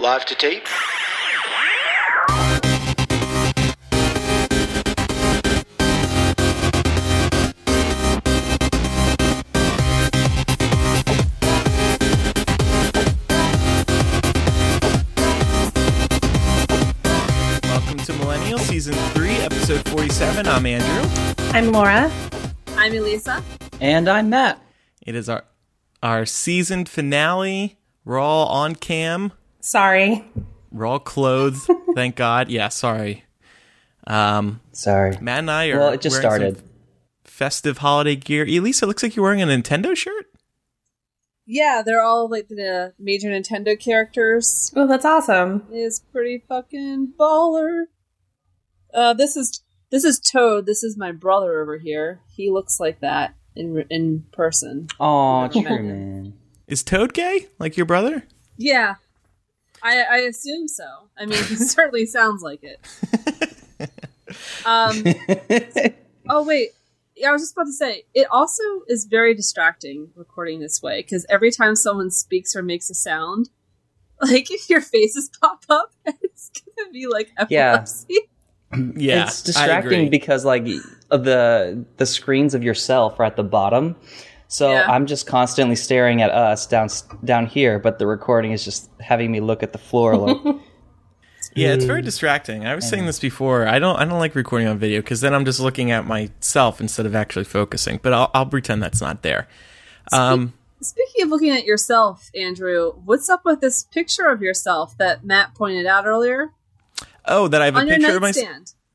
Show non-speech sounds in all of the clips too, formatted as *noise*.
Live to tape. Welcome to Millennial Season 3, Episode 47. I'm Andrew. I'm Laura. I'm Elisa. And I'm Matt. It is our our season finale. We're all on cam. Sorry. We're all clothed. *laughs* thank God. Yeah, sorry. Um, Sorry. Matt and I are Well, it just started. festive holiday gear. Elisa, looks like you're wearing a Nintendo shirt. Yeah, they're all like the major Nintendo characters. Oh, that's awesome. Is pretty fucking baller. Uh, this is this is Toad. This is my brother over here. He looks like that in in person. Oh, true, man. Is Toad gay? Like your brother? Yeah, I I assume so. I mean, he *laughs* certainly sounds like it. Um. *laughs* Oh wait. Yeah, I was just about to say it also is very distracting recording this way because every time someone speaks or makes a sound, *laughs* like if your faces pop up, it's gonna be like Yeah. epilepsy. Yeah, it's I distracting agree. because like the the screens of yourself are at the bottom. So Yeah. I'm just constantly staring at us down down here, but the recording is just having me look at the floor. Like, *laughs* Yeah, it's very distracting. I was saying this before. I don't I don't like recording on video because then I'm just looking at myself instead of actually focusing. But I'll, I'll pretend that's not there. Um, Speaking of looking at yourself, Andrew, what's up with this picture of yourself that Matt pointed out earlier oh, that I have a on your picture of myself.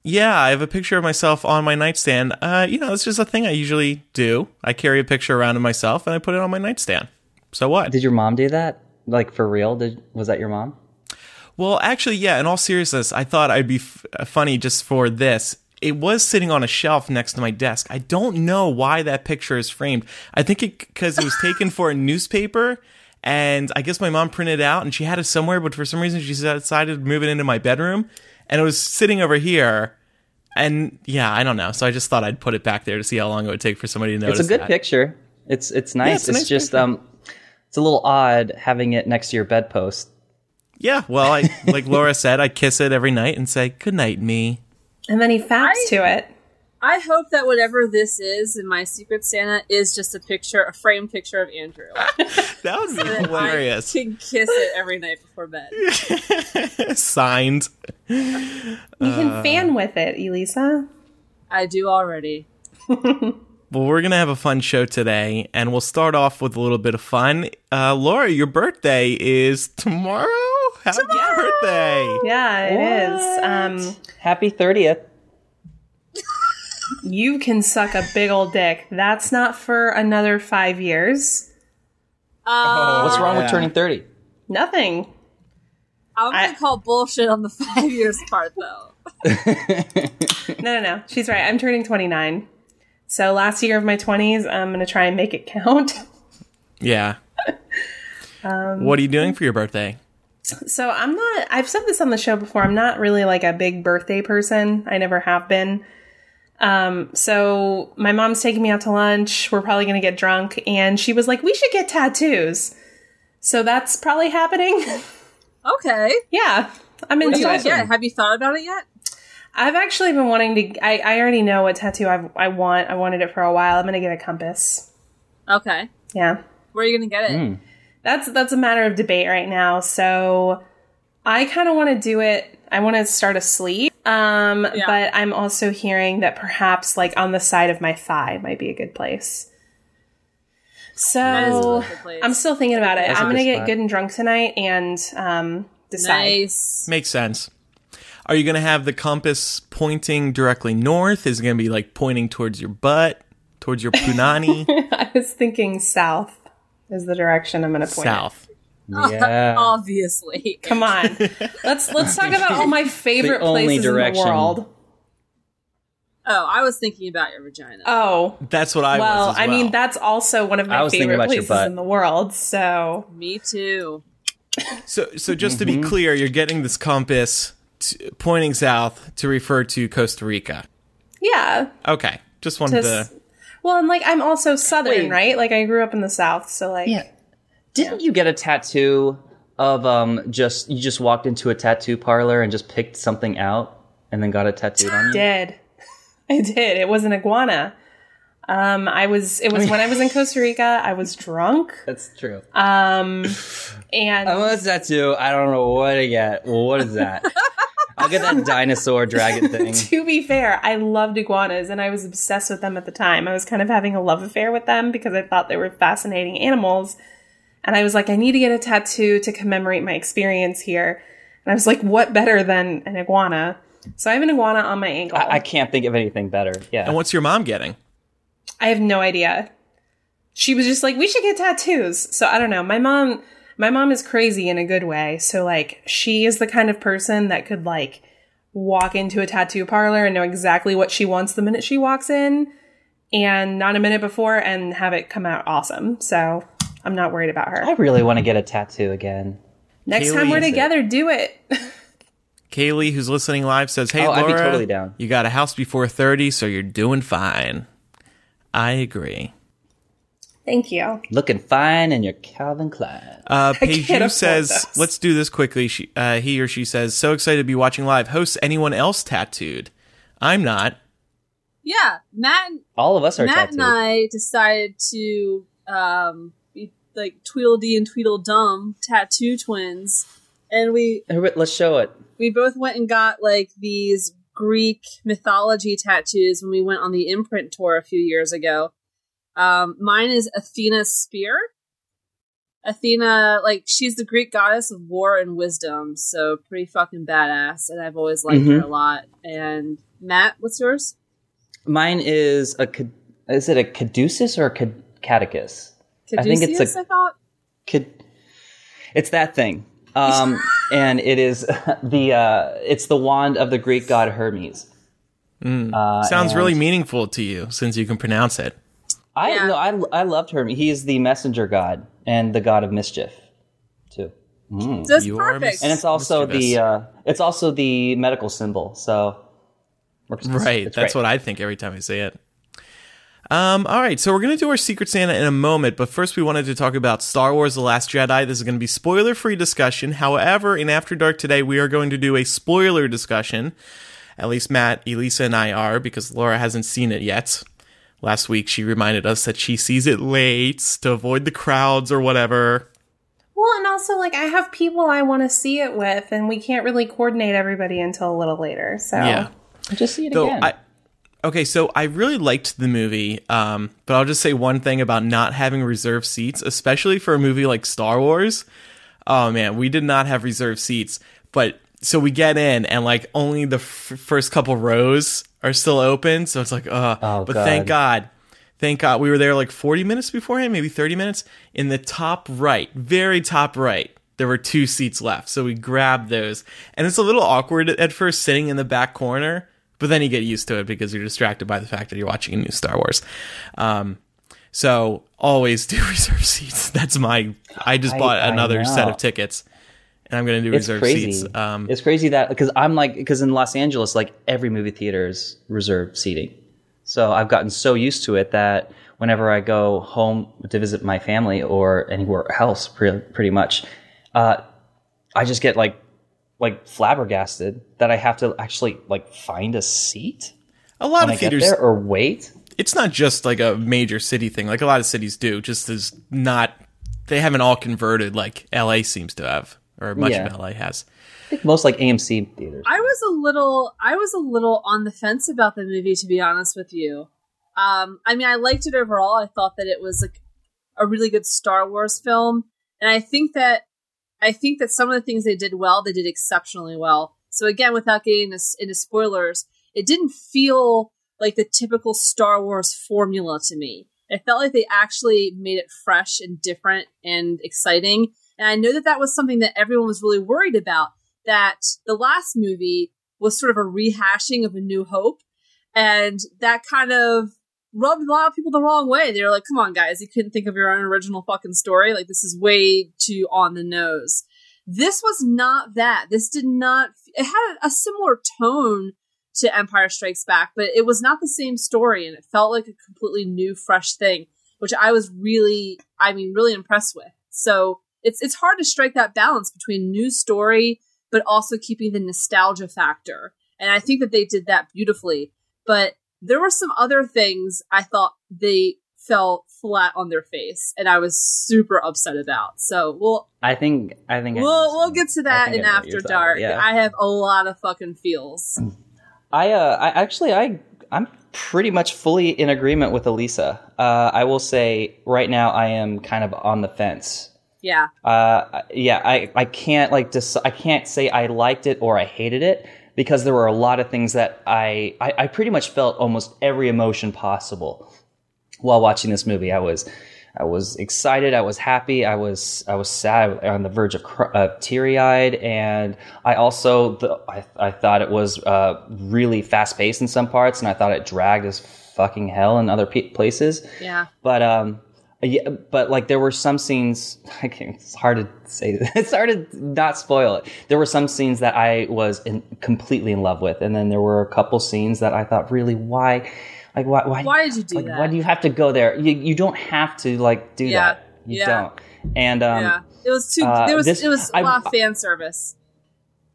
Yeah, I have a picture of myself on my nightstand. Uh, you know, it's just a thing I usually do. I carry a picture around of myself and I put it on my nightstand. So what? did your mom do that? Like for real? Did was that your mom? Well, actually, yeah. In all seriousness, I thought I'd be f- uh, funny just for this. It was sitting on a shelf next to my desk. I don't know why that picture is framed. I think it because it was taken for a newspaper, and I guess my mom printed it out and she had it somewhere. But for some reason, she decided to move it into my bedroom, and it was sitting over here. And yeah, I don't know. So I just thought I'd put it back there to see how long it would take for somebody to notice. it's a good that. picture. It's it's nice. it's it's nice just picture. um, it's a little odd having it next to your bedpost. Yeah. Well, I *laughs* like Laura said, I kiss it every night and say good night, me. And then he faps I- to it. I hope that whatever this is in my Secret Santa is just a picture, a framed picture of Andrew. *laughs* That would be that hilarious. I can kiss it every night before bed. *laughs* Signed. You can fan with it, Elisa. I do already. *laughs* Well, we're gonna have a fun show today, and we'll start off with a little bit of fun. Uh, Laura, your birthday is tomorrow. Happy birthday! Yeah, it is. Um, Happy thirtieth. You can suck a big old dick. That's not for another five years. Um, What's wrong yeah. with turning thirty? Nothing. I'm gonna call bullshit on the *laughs* five years part though. *laughs* No, no, no. She's right. I'm turning 29. So last year of my 20s, I'm going to try and make it count. *laughs* Yeah. Um, what are you doing for your birthday? So I'm not, I've said this on the show before, I'm not really like a big birthday person. I never have been. Um, so my mom's taking me out to lunch. We're probably going to get drunk. And she was like, we should get tattoos. So that's probably happening. *laughs* Okay. yeah, I'm into you it. Have you thought about it yet? I've actually been wanting to, I, I already know what tattoo I, I want. I wanted it for a while. I'm going to get a compass. Okay. Yeah. Where are you gonna get it? Hmm. That's that's a matter of debate right now. So I kind of want to do it. I want to start asleep. Um, Yeah. but I'm also hearing that perhaps like on the side of my thigh might be a good place. That is a So place. I'm still thinking about it. That's a I'm gonna get spot. good and drunk tonight and um decide. nice. Makes sense. Are you going to have the compass pointing directly north? Is it going to be like pointing towards your butt, towards your punani? *laughs* I was thinking south is the direction I'm gonna point. it. South. Yeah. *laughs* Obviously. Come on. let's let's talk about all my *laughs* favorite The only places in the world. Oh, I was thinking about your vagina. Oh, That's what I well, was. As I mean that's also one of I my was favorite about places in the world. So Me too. So, so just to Mm-hmm. be clear, you're getting this compass t- pointing south to refer to Costa Rica. yeah, Okay, just wanted just to. well, and like I'm also southern, Wait. right? Like I grew up in the south, so like Yeah. Didn't you get a tattoo of um just you just walked into a tattoo parlor and just picked something out and then got it tattooed on you? did. I did. It was an iguana. Um, I was. It was when I was in *laughs* Costa Rica. I was drunk, That's true. Um, and I want a tattoo. I don't know what to get. What is that? *laughs* I'll get that dinosaur dragon *laughs* thing. to be fair, I loved iguanas and I was obsessed with them at the time. I was kind of having a love affair with them because I thought they were fascinating animals. And I was like, I need to get a tattoo to commemorate my experience here. And I was like, what better than an iguana? So I have an iguana on my ankle. I, I can't think of anything better. Yeah. And what's your mom getting? I have no idea. She was just like, we should get tattoos. So I don't know. My mom, my mom is crazy in a good way. So like, she is the kind of person that could like walk into a tattoo parlor and know exactly what she wants the minute she walks in and not a minute before and have it come out awesome. So I'm not worried about her. I really want to get a tattoo again. Next Kaylee time we're is it. together, do it. *laughs* Kaylee, who's listening live, says, "Hey, Oh, I'd Laura, be totally down. you got a house before thirty, so you're doing fine." I agree. Thank you. Looking fine in your Calvin Klein. Uh, can't Peju says, those. "Let's do this quickly." She, uh, he or she says, "So excited to be watching live. Hosts anyone else tattooed? I'm not. Yeah, Matt and All of us are Matt tattooed. and I decided to um be like Tweedledee and Tweedledum tattoo twins, and we Let's show it. we both went and got like these Greek mythology tattoos when we went on the imprint tour a few years ago. Um, mine is Athena's spear. Athena, like she's the Greek goddess of war and wisdom, so pretty fucking badass, and I've always liked her Mhm. a lot. And Matt, what's yours? Mine is a. cad- Is it a caduceus or a cad- catechus? I think it's a- I thought. Cad- it's that thing. Um, *laughs* and it is *laughs* the. Uh, it's the wand of the Greek god Hermes. Uh, Sounds and really meaningful to you since you can pronounce it." I Yeah. no, I I loved Hermes. He is the messenger god and the god of mischief, too. That's You perfect. mis- And it's also Mischievous. the uh, it's also the medical symbol. So it's- Right. That's great. what I think every time I say it. Um, all right, so we're going to do our Secret Santa in a moment, but first we wanted to talk about Star Wars The Last Jedi. This is going to be spoiler free discussion. However, in After Dark today, we are going to do a spoiler discussion. At least Matt, Elisa, and I are, because Laura hasn't seen it yet. Last week, she reminded us that she sees it late to avoid the crowds or whatever. Well, and also like I have people I want to see it with, and we can't really coordinate everybody until a little later. So Yeah. Just see it Though again. I, okay, so I really liked the movie, um, but I'll just say one thing about not having reserved seats, especially for a movie like Star Wars. Oh man, we did not have reserved seats, but so we get in and like only the f- first couple rows are still open, so it's like, uh, Oh, but thank God. God. Thank God we were there like 40 minutes beforehand, maybe 30 minutes. In the top right, very top right, there were two seats left. So we grabbed those. And it's a little awkward at first sitting in the back corner, but then you get used to it because you're distracted by the fact that you're watching a new Star Wars. Um, so always *laughs* do reserve seats. That's my. I just bought I another set of tickets, and I'm going to do it's reserve crazy. seats. Um, it's crazy that because I'm like because in Los Angeles, like every movie theater is reserved seating. So I've gotten so used to it that whenever I go home to visit my family or anywhere else, pretty, pretty much, uh, I just get like like flabbergasted that I have to actually like find a seat a lot when of get theaters. there or wait. it's not just like a major city thing. Like a lot of cities do. Just is not, they haven't all converted like LA seems to have or much Yeah. of LA has. I think most like AMC theaters. I was a little I was a little on the fence about the movie to be honest with you. Um I mean I liked it overall. I thought that it was like a really good Star Wars film and I think that I think that some of the things they did well, they did exceptionally well. So again, without getting this into spoilers, it didn't feel like the typical Star Wars formula to me. It felt like they actually made it fresh and different and exciting. And I know that that was something that everyone was really worried about. That the last movie was sort of a rehashing of A New Hope, and that kind of rubbed a lot of people the wrong way. They were like, "Come on, guys, you couldn't think of your own original fucking story. Like this is way too on the nose." This was not that. This did not. It had a similar tone to Empire Strikes Back, but it was not the same story, and it felt like a completely new, fresh thing, which I was really, I mean, really impressed with. So it's it's hard to strike that balance between new story, but also keeping the nostalgia factor, and I think that they did that beautifully. But there were some other things I thought they fell flat on their face, and I was super upset about. So we'll I think I think we'll we'll get to that in I After Dark. yeah. I have a lot of fucking feels. *clears throat* I uh, I actually I I'm pretty much fully in agreement with Elisa. Uh, I will say right now I am kind of on the fence. Yeah. Uh, yeah, I I can't like dis- I can't say I liked it or I hated it because there were a lot of things that I I, I pretty much felt almost every emotion possible while watching this movie. I was I was excited. I was happy. I was I was sad, on the verge of cr- uh, teary eyed, and I also the, I I thought it was uh, really fast paced in some parts, and I thought it dragged as fucking hell in other pe- places. Yeah. But um, yeah, but like there were some scenes. *laughs* I can't, it's hard to say. *laughs* It's hard to not spoil it. There were some scenes that I was in, completely in love with, and then there were a couple scenes that I thought, really, why, like, why, why, Why did you do like, that? Why do you have to go there? You you don't have to like do Yeah, that. You yeah. don't. And um, yeah. It was too. uh, there was this- it was a lot of fan service.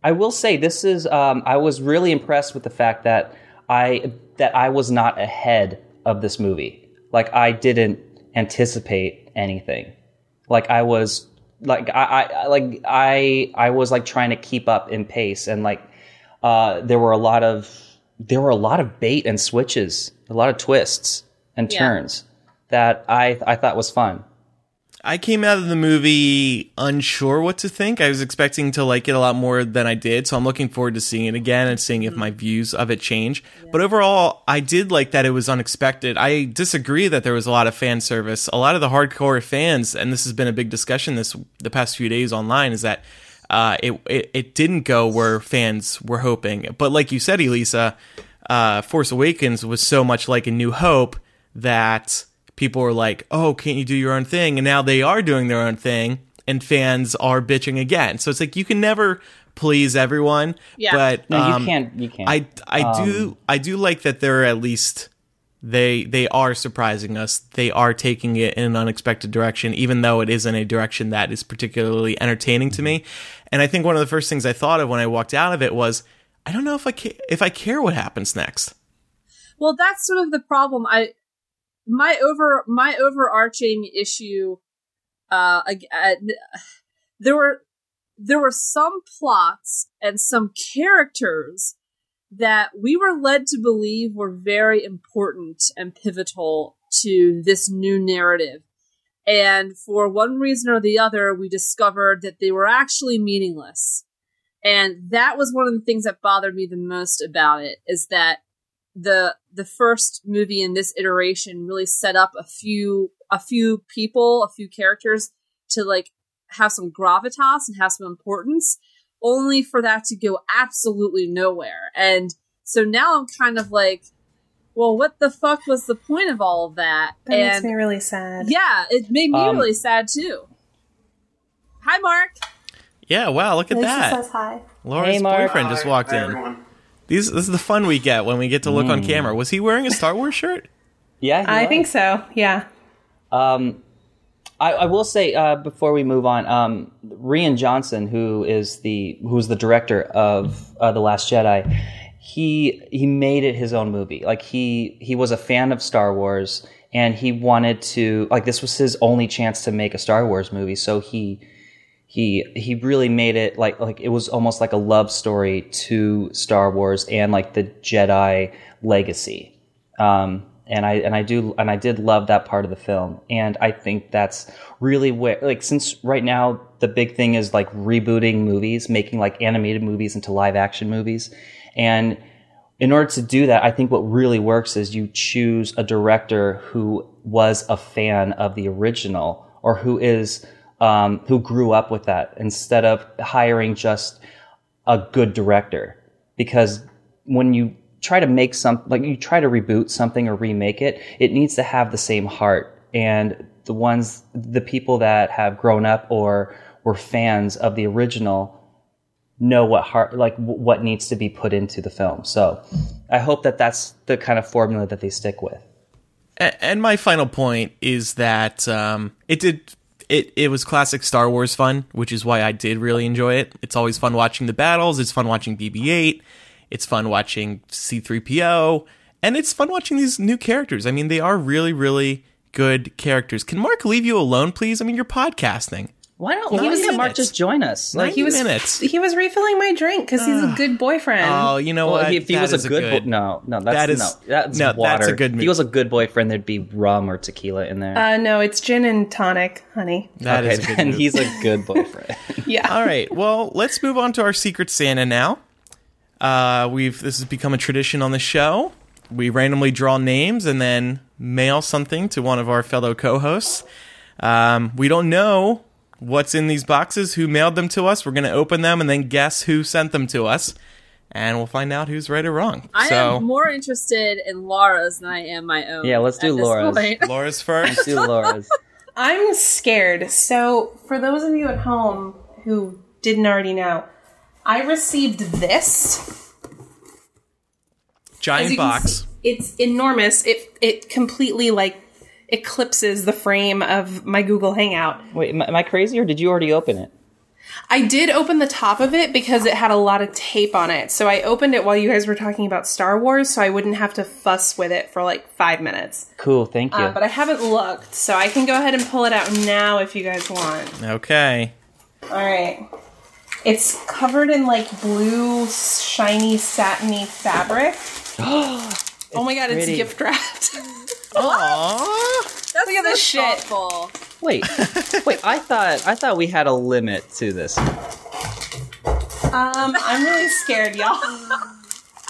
I will say this is um, I was really impressed with the fact that I that I was not ahead of this movie. Like I didn't anticipate anything. Like I was like I, I like I I was like trying to keep up in pace and like uh, there were a lot of there were a lot of bait and switches, a lot of twists and Yeah. turns that I I thought was fun. I came out of the movie unsure what to think. I was expecting to like it a lot more than I did, so I'm looking forward to seeing it again and seeing if my views of it change. But overall, I did like that it was unexpected. I disagree that there was a lot of fan service. A lot of the hardcore fans, and this has been a big discussion this the past few days online, is that uh, it, it it didn't go where fans were hoping. But like you said, Elisa, uh, Force Awakens was so much like A New Hope that people were like, "Oh, can't you do your own thing?" And now they are doing their own thing, and fans are bitching again. So it's like you can never please everyone. Yeah. But No, you um, can't. You can't. I I do I do like that they're at least they they are surprising us. They are taking it in an unexpected direction, even though it isn't a direction that is particularly entertaining to me. And I think one of the first things I thought of when I walked out of it was, I don't know if I ca- if I care what happens next. Well, that's sort of the problem. I my over my overarching issue. Uh, ag- uh, there were there were some plots and some characters that we were led to believe were very important and pivotal to this new narrative. And for one reason or the other, we discovered that they were actually meaningless. And that was one of the things that bothered me the most about it is that the the first movie in this iteration really set up a few a few people, a few characters to like have some gravitas and have some importance, only for that to go absolutely nowhere. And so now I'm kind of like, well, what the fuck was the point of all of that? That and makes me really sad. yeah, it made me Um, really sad too. Hi, Mark. Yeah, wow, look at Lisa that. says hi. Laura's Hey, Mark. boyfriend just walked in. These this is the fun we get when we get to look on camera. Was he wearing a Star Wars shirt? yeah, he I was. think so. Yeah. Um, I, I will say uh, before we move on, um, Rian Johnson, who is the who's the director of uh, the Last Jedi, he he made it his own movie. Like he he was a fan of Star Wars, and he wanted to like this was his only chance to make a Star Wars movie. So he he he really made it like like it was almost like a love story to Star Wars and like the Jedi legacy. Um, and I and I do and I did love that part of the film. And I think that's really where like since right now the big thing is like rebooting movies, making like animated movies into live action movies. And in order to do that, I think what really works is you choose a director who was a fan of the original or who is um, who grew up with that instead of hiring just a good director. Because when you try to make some like you try to reboot something or remake it, it needs to have the same heart. And the ones the people that have grown up or were fans of the original know what heart like what needs to be put into the film. So I hope that that's the kind of formula that they stick with. And my final point is that um, it did it it was classic Star Wars fun, which is why I did really enjoy it. It's always fun watching the battles. It's fun watching BB-8. It's fun watching C-3PO, and it's fun watching these new characters. I mean, they are really really good characters. Can Mark leave you alone, please? I mean, you're podcasting. Why don't Well, he was doesn't Mark just join us? Like, Like he was minutes. He was refilling my drink because he's a good boyfriend. Oh, you know well, what? if he That was is a good, bo- no, no, that's that is- no, that's no, water. that's a good If he was a good boyfriend, there'd be rum or tequila in there. uh, no, it's gin and tonic, honey. That okay, is a good then he's a good *laughs* boyfriend. Yeah. All right. Well, let's move on to our Secret Santa now. Uh, we've this has become a tradition on the show. We randomly draw names and then mail something to one of our fellow co-hosts. Um, we don't know what's in these boxes, who mailed them to us. We're going to open them and then guess who sent them to us, and we'll find out who's right or wrong. I so, am more interested in Laura's than I am my own. Yeah, let's do at this Laura's. point. *laughs* Laura's first. Do Laura's. I'm scared. So, for those of you at home who didn't already know, I received this. Giant box. see, it's enormous. It it completely like eclipses the frame of my Google Hangout. Wait, am, am I crazy or did you already open it? I did open the top of it because it had a lot of tape on it. So I opened it while you guys were talking about Star Wars, so I wouldn't have to fuss with it for like five minutes. Cool, thank you. Uh, but I haven't looked, so I can go ahead and pull it out now if you guys want. Okay. All right. It's covered in like blue, shiny, satiny fabric. *gasps* oh my god, it's pretty. gift wrapped. *laughs* Aww. That's Look at this so shit. thoughtful. wait, wait. I thought I thought we had a limit to this. um, I'm really scared, y'all. *laughs*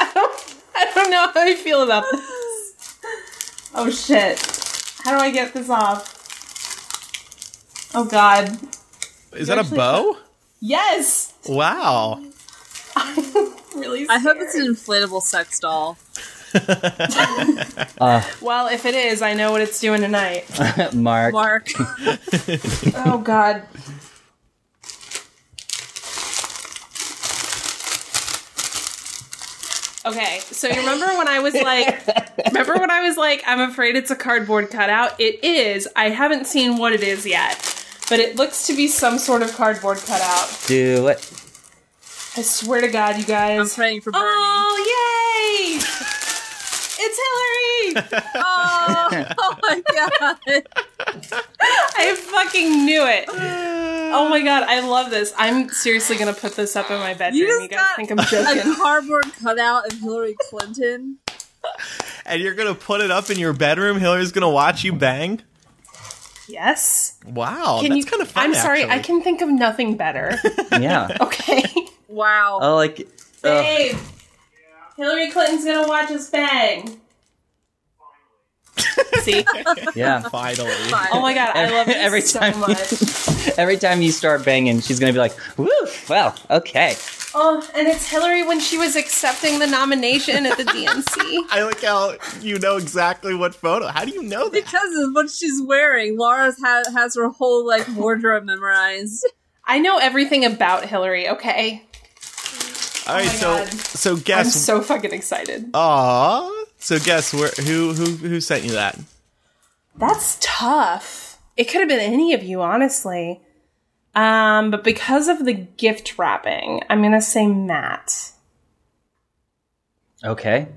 I don't, I don't know how I feel about this. *laughs* Oh shit. How do I get this off? Oh god. Is that a actually- bow? Yes! Wow. *laughs* really scared. I hope it's an inflatable sex doll. *laughs* Well, if it is, I know what it's doing tonight. *laughs* Mark, Mark. oh god. Okay, so you remember when I was like, remember when I was like, I'm afraid it's a cardboard cutout? It is. I haven't seen what it is yet, but it looks to be some sort of cardboard cutout. do it. I swear to God, you guys. I'm praying for Bernie. Oh, yay! It's Hillary! Oh, oh my god. I fucking knew it. Oh my god, I love this. I'm seriously gonna put this up in my bedroom. You You, guys got think I'm joking. a joking? cardboard cutout of Hillary Clinton. And you're gonna put it up in your bedroom. Hillary's gonna watch you bang. yes. Wow, Can that's you? kind of fun. I'm sorry, actually. I can think of nothing better. Yeah. *laughs* Okay, Wow. Oh, like. Uh, babe. Hillary Clinton's gonna watch us bang. *laughs* See? yeah. Finally. Oh my god, I love it Every so time you- much. *laughs* Every time you start banging, she's gonna be like, "Woo! Well, okay." Oh, and it's Hillary when she was accepting the nomination at the *laughs* DNC. I like how you know exactly what photo. How do you know that? because of what she's wearing. Laura's ha- has her whole like wardrobe memorized. I know everything about Hillary. Okay, All right, my so God. so guess. I'm so fucking excited. Aw. So guess where? Who who who sent you that? That's tough. It could have been any of you, honestly. Um, but because of the gift wrapping, I'm gonna say Matt. Okay.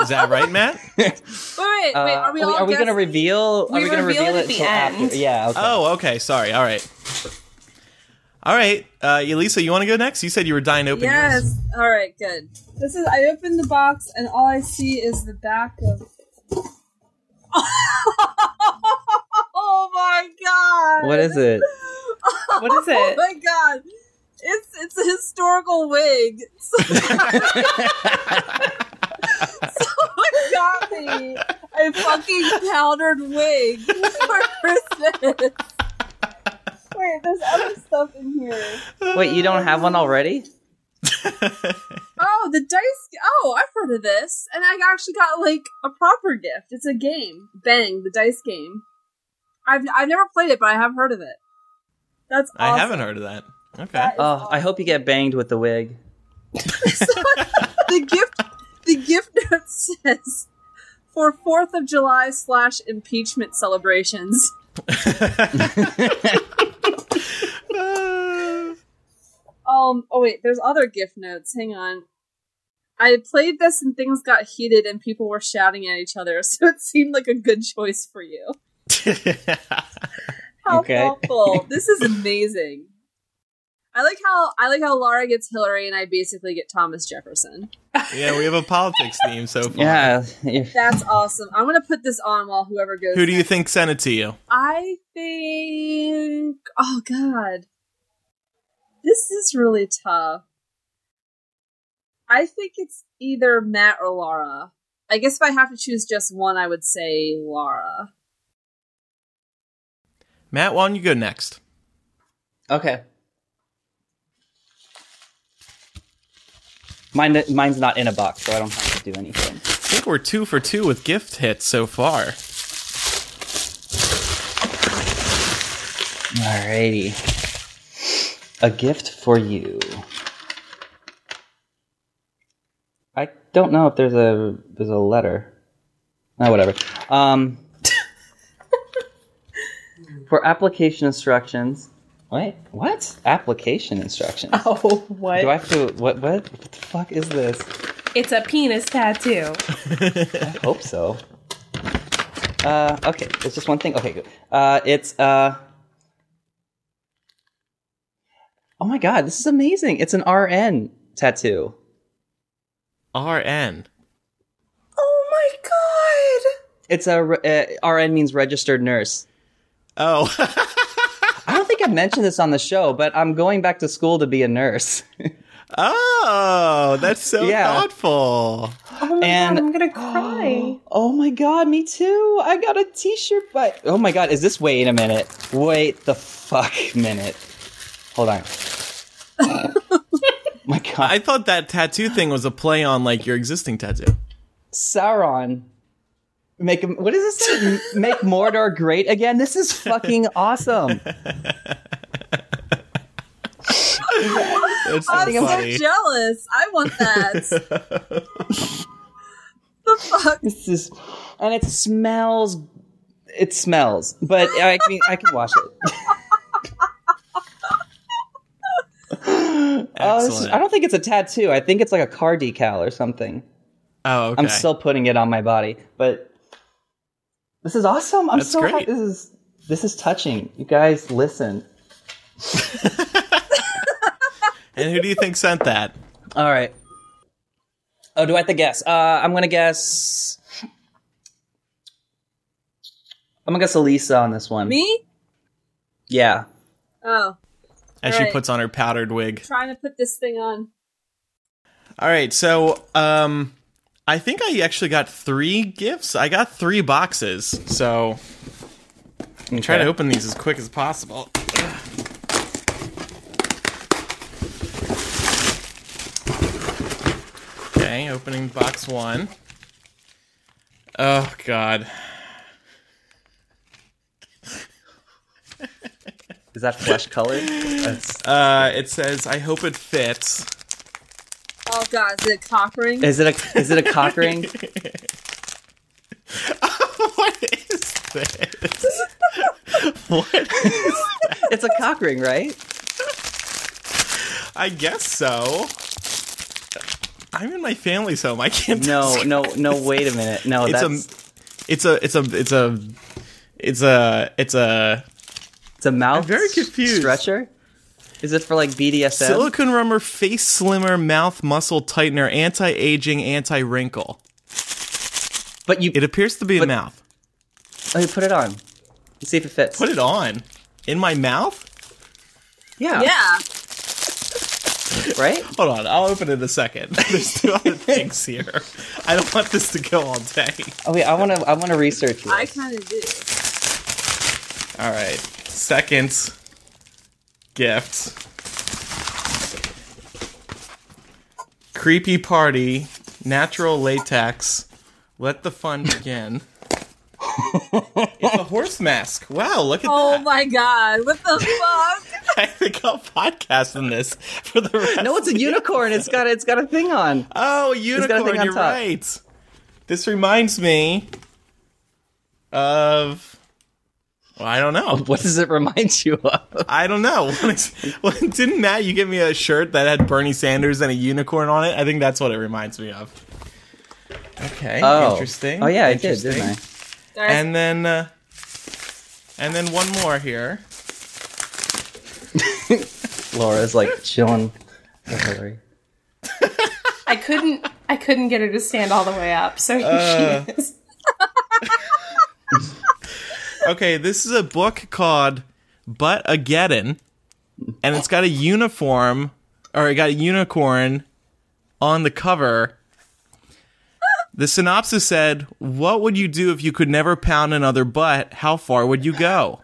Is that right, Matt? *laughs* Wait, wait, wait. Uh, are we all are we gonna guessing? reveal? Are We we, gonna reveal reveal it it at the till after? Yeah. Okay. oh, okay. Sorry. All right. All right, uh, Elisa, you want to go next? You said you were dying to open Yes. yours. All right. Good. This is. I opened the box and all I see is the back of. *laughs* oh my god! What is it? What is *laughs* it? Oh my god! It's it's a historical wig. *laughs* Someone got me a fucking powdered wig for Christmas. Wait, there's other *laughs* stuff in here. Wait, you don't have one uh. already? *laughs* Oh, the dice. Oh, I've heard of this, and I actually got like a proper gift. It's a game, Bang, the dice game. I've I've never played it, but I have heard of it. That's I haven't heard of that. Okay. That is Oh, awesome. I hope you get banged with the wig. *laughs* the gift the gift note says for Fourth of July slash impeachment celebrations. Um. Oh wait, there's other gift notes. Hang on. I played this and things got heated and people were shouting at each other, *laughs* so it seemed like a good choice for you. *laughs* How Okay. thoughtful! this is amazing. I like how I like how Laura gets Hillary and I basically get Thomas Jefferson. yeah, we have a politics theme so far. Yeah. That's awesome. I'm gonna put this on while whoever goes. Who do you think sent it to you? I think. Oh God, this is really tough. I think it's either Matt or Laura. I guess if I have to choose just one, I would say Laura. Matt, why don't you go next? Okay. Mine, mine's not in a box, so I don't have to do anything. I think we're two for two with gift hits so far. Alrighty. A gift for you. I don't know if there's a there's a letter. Oh, whatever. Um, *laughs* for application instructions. Wait, what? Application instructions. *laughs* Oh, what? Do I have to? What? What? What the fuck is this? It's a penis tattoo. *laughs* I hope so. Uh, okay, it's just one thing. Okay, good. Uh, it's uh. Oh my god, this is amazing! It's an RN tattoo. RN. Oh my god! It's a uh, RN means registered nurse. Oh, *laughs* I don't think I mentioned this on the show, but I'm going back to school to be a nurse. oh, that's so Yeah. thoughtful. Oh my And- god, I'm gonna cry. *gasps* oh my god, me too! I got a T-shirt, but oh my god, is this? Wait a minute. Wait the fuck minute. Hold on. *laughs* my god. I thought that tattoo thing was a play on like your existing tattoo. Sauron. Make him. What does it say? Make Mordor great again. This is fucking awesome. That's so I'm funny. so jealous. I want that. *laughs* the fuck? This is, and it smells. It smells, but I can I can wash it. *laughs* Oh, this is, I don't think it's a tattoo. I think it's like a car decal or something. oh, okay. I'm still putting it on my body, but this is awesome. I'm That's so great. happy. This is this is touching. You guys, listen. *laughs* and who do you think sent that? All right. Oh, do I have to guess? Uh, I'm gonna guess. I'm gonna guess Elisa on this one. Me? Yeah. Oh, As she puts on her powdered wig. trying to put this thing on. All right, so um, I think I actually got three gifts. I got three boxes, so I'm trying to open these as quick as possible. Okay, opening box one. Oh God. Is that flesh colored? Uh, it says, "I hope it fits." Oh god, is it a cock ring? is it a is it a cock ring? *laughs* *laughs* what is this? what is It's a cock ring, right? I guess so. I'm in my family's home. I can't. No, tell- no, no. Wait a minute. No, It's a, that's it's a, it's a, it's a, it's a, it's a. it's a mouth. I'm very confused. Stretcher. Is it for like BDSM? Silicone Rummer Face Slimmer Mouth Muscle Tightener Anti Aging Anti Wrinkle. but you It appears to be a mouth. oh, you put it on. You see if it fits. Put it on. In my mouth? yeah. Yeah. *laughs* Right? Hold on, I'll open it in a second. *laughs* There's two other *laughs* things here. I don't want this to go all day. Oh wait, I want to. I want to research this. I kind of do. All right. Second gift. Creepy party, natural latex. Let the fun begin. *laughs* it's a horse mask. Wow, look at Oh that. Oh my god! What the *laughs* fuck? I think I'll podcast on this for the rest. no, it's a unicorn. It's got it's got a thing on. Oh, a got a unicorn. thing on You're top. right. This reminds me of. Well, I don't know. *laughs* What does it remind you of? I don't know. *laughs* well, didn't Matt you give me a shirt that had Bernie Sanders and a unicorn on it? I think that's what it reminds me of. Okay, Oh, interesting. Oh yeah, I did, interesting. didn't I? And then, uh, and then one more here. *laughs* Laura's like chilling with Hillary. I couldn't I couldn't get her to stand all the way up, so here Uh. she is. Okay, this is a book called Buttageddon, and it's got a uniform, or it got a unicorn on the cover. The synopsis said, What would you do if you could never pound another butt? How far would you go?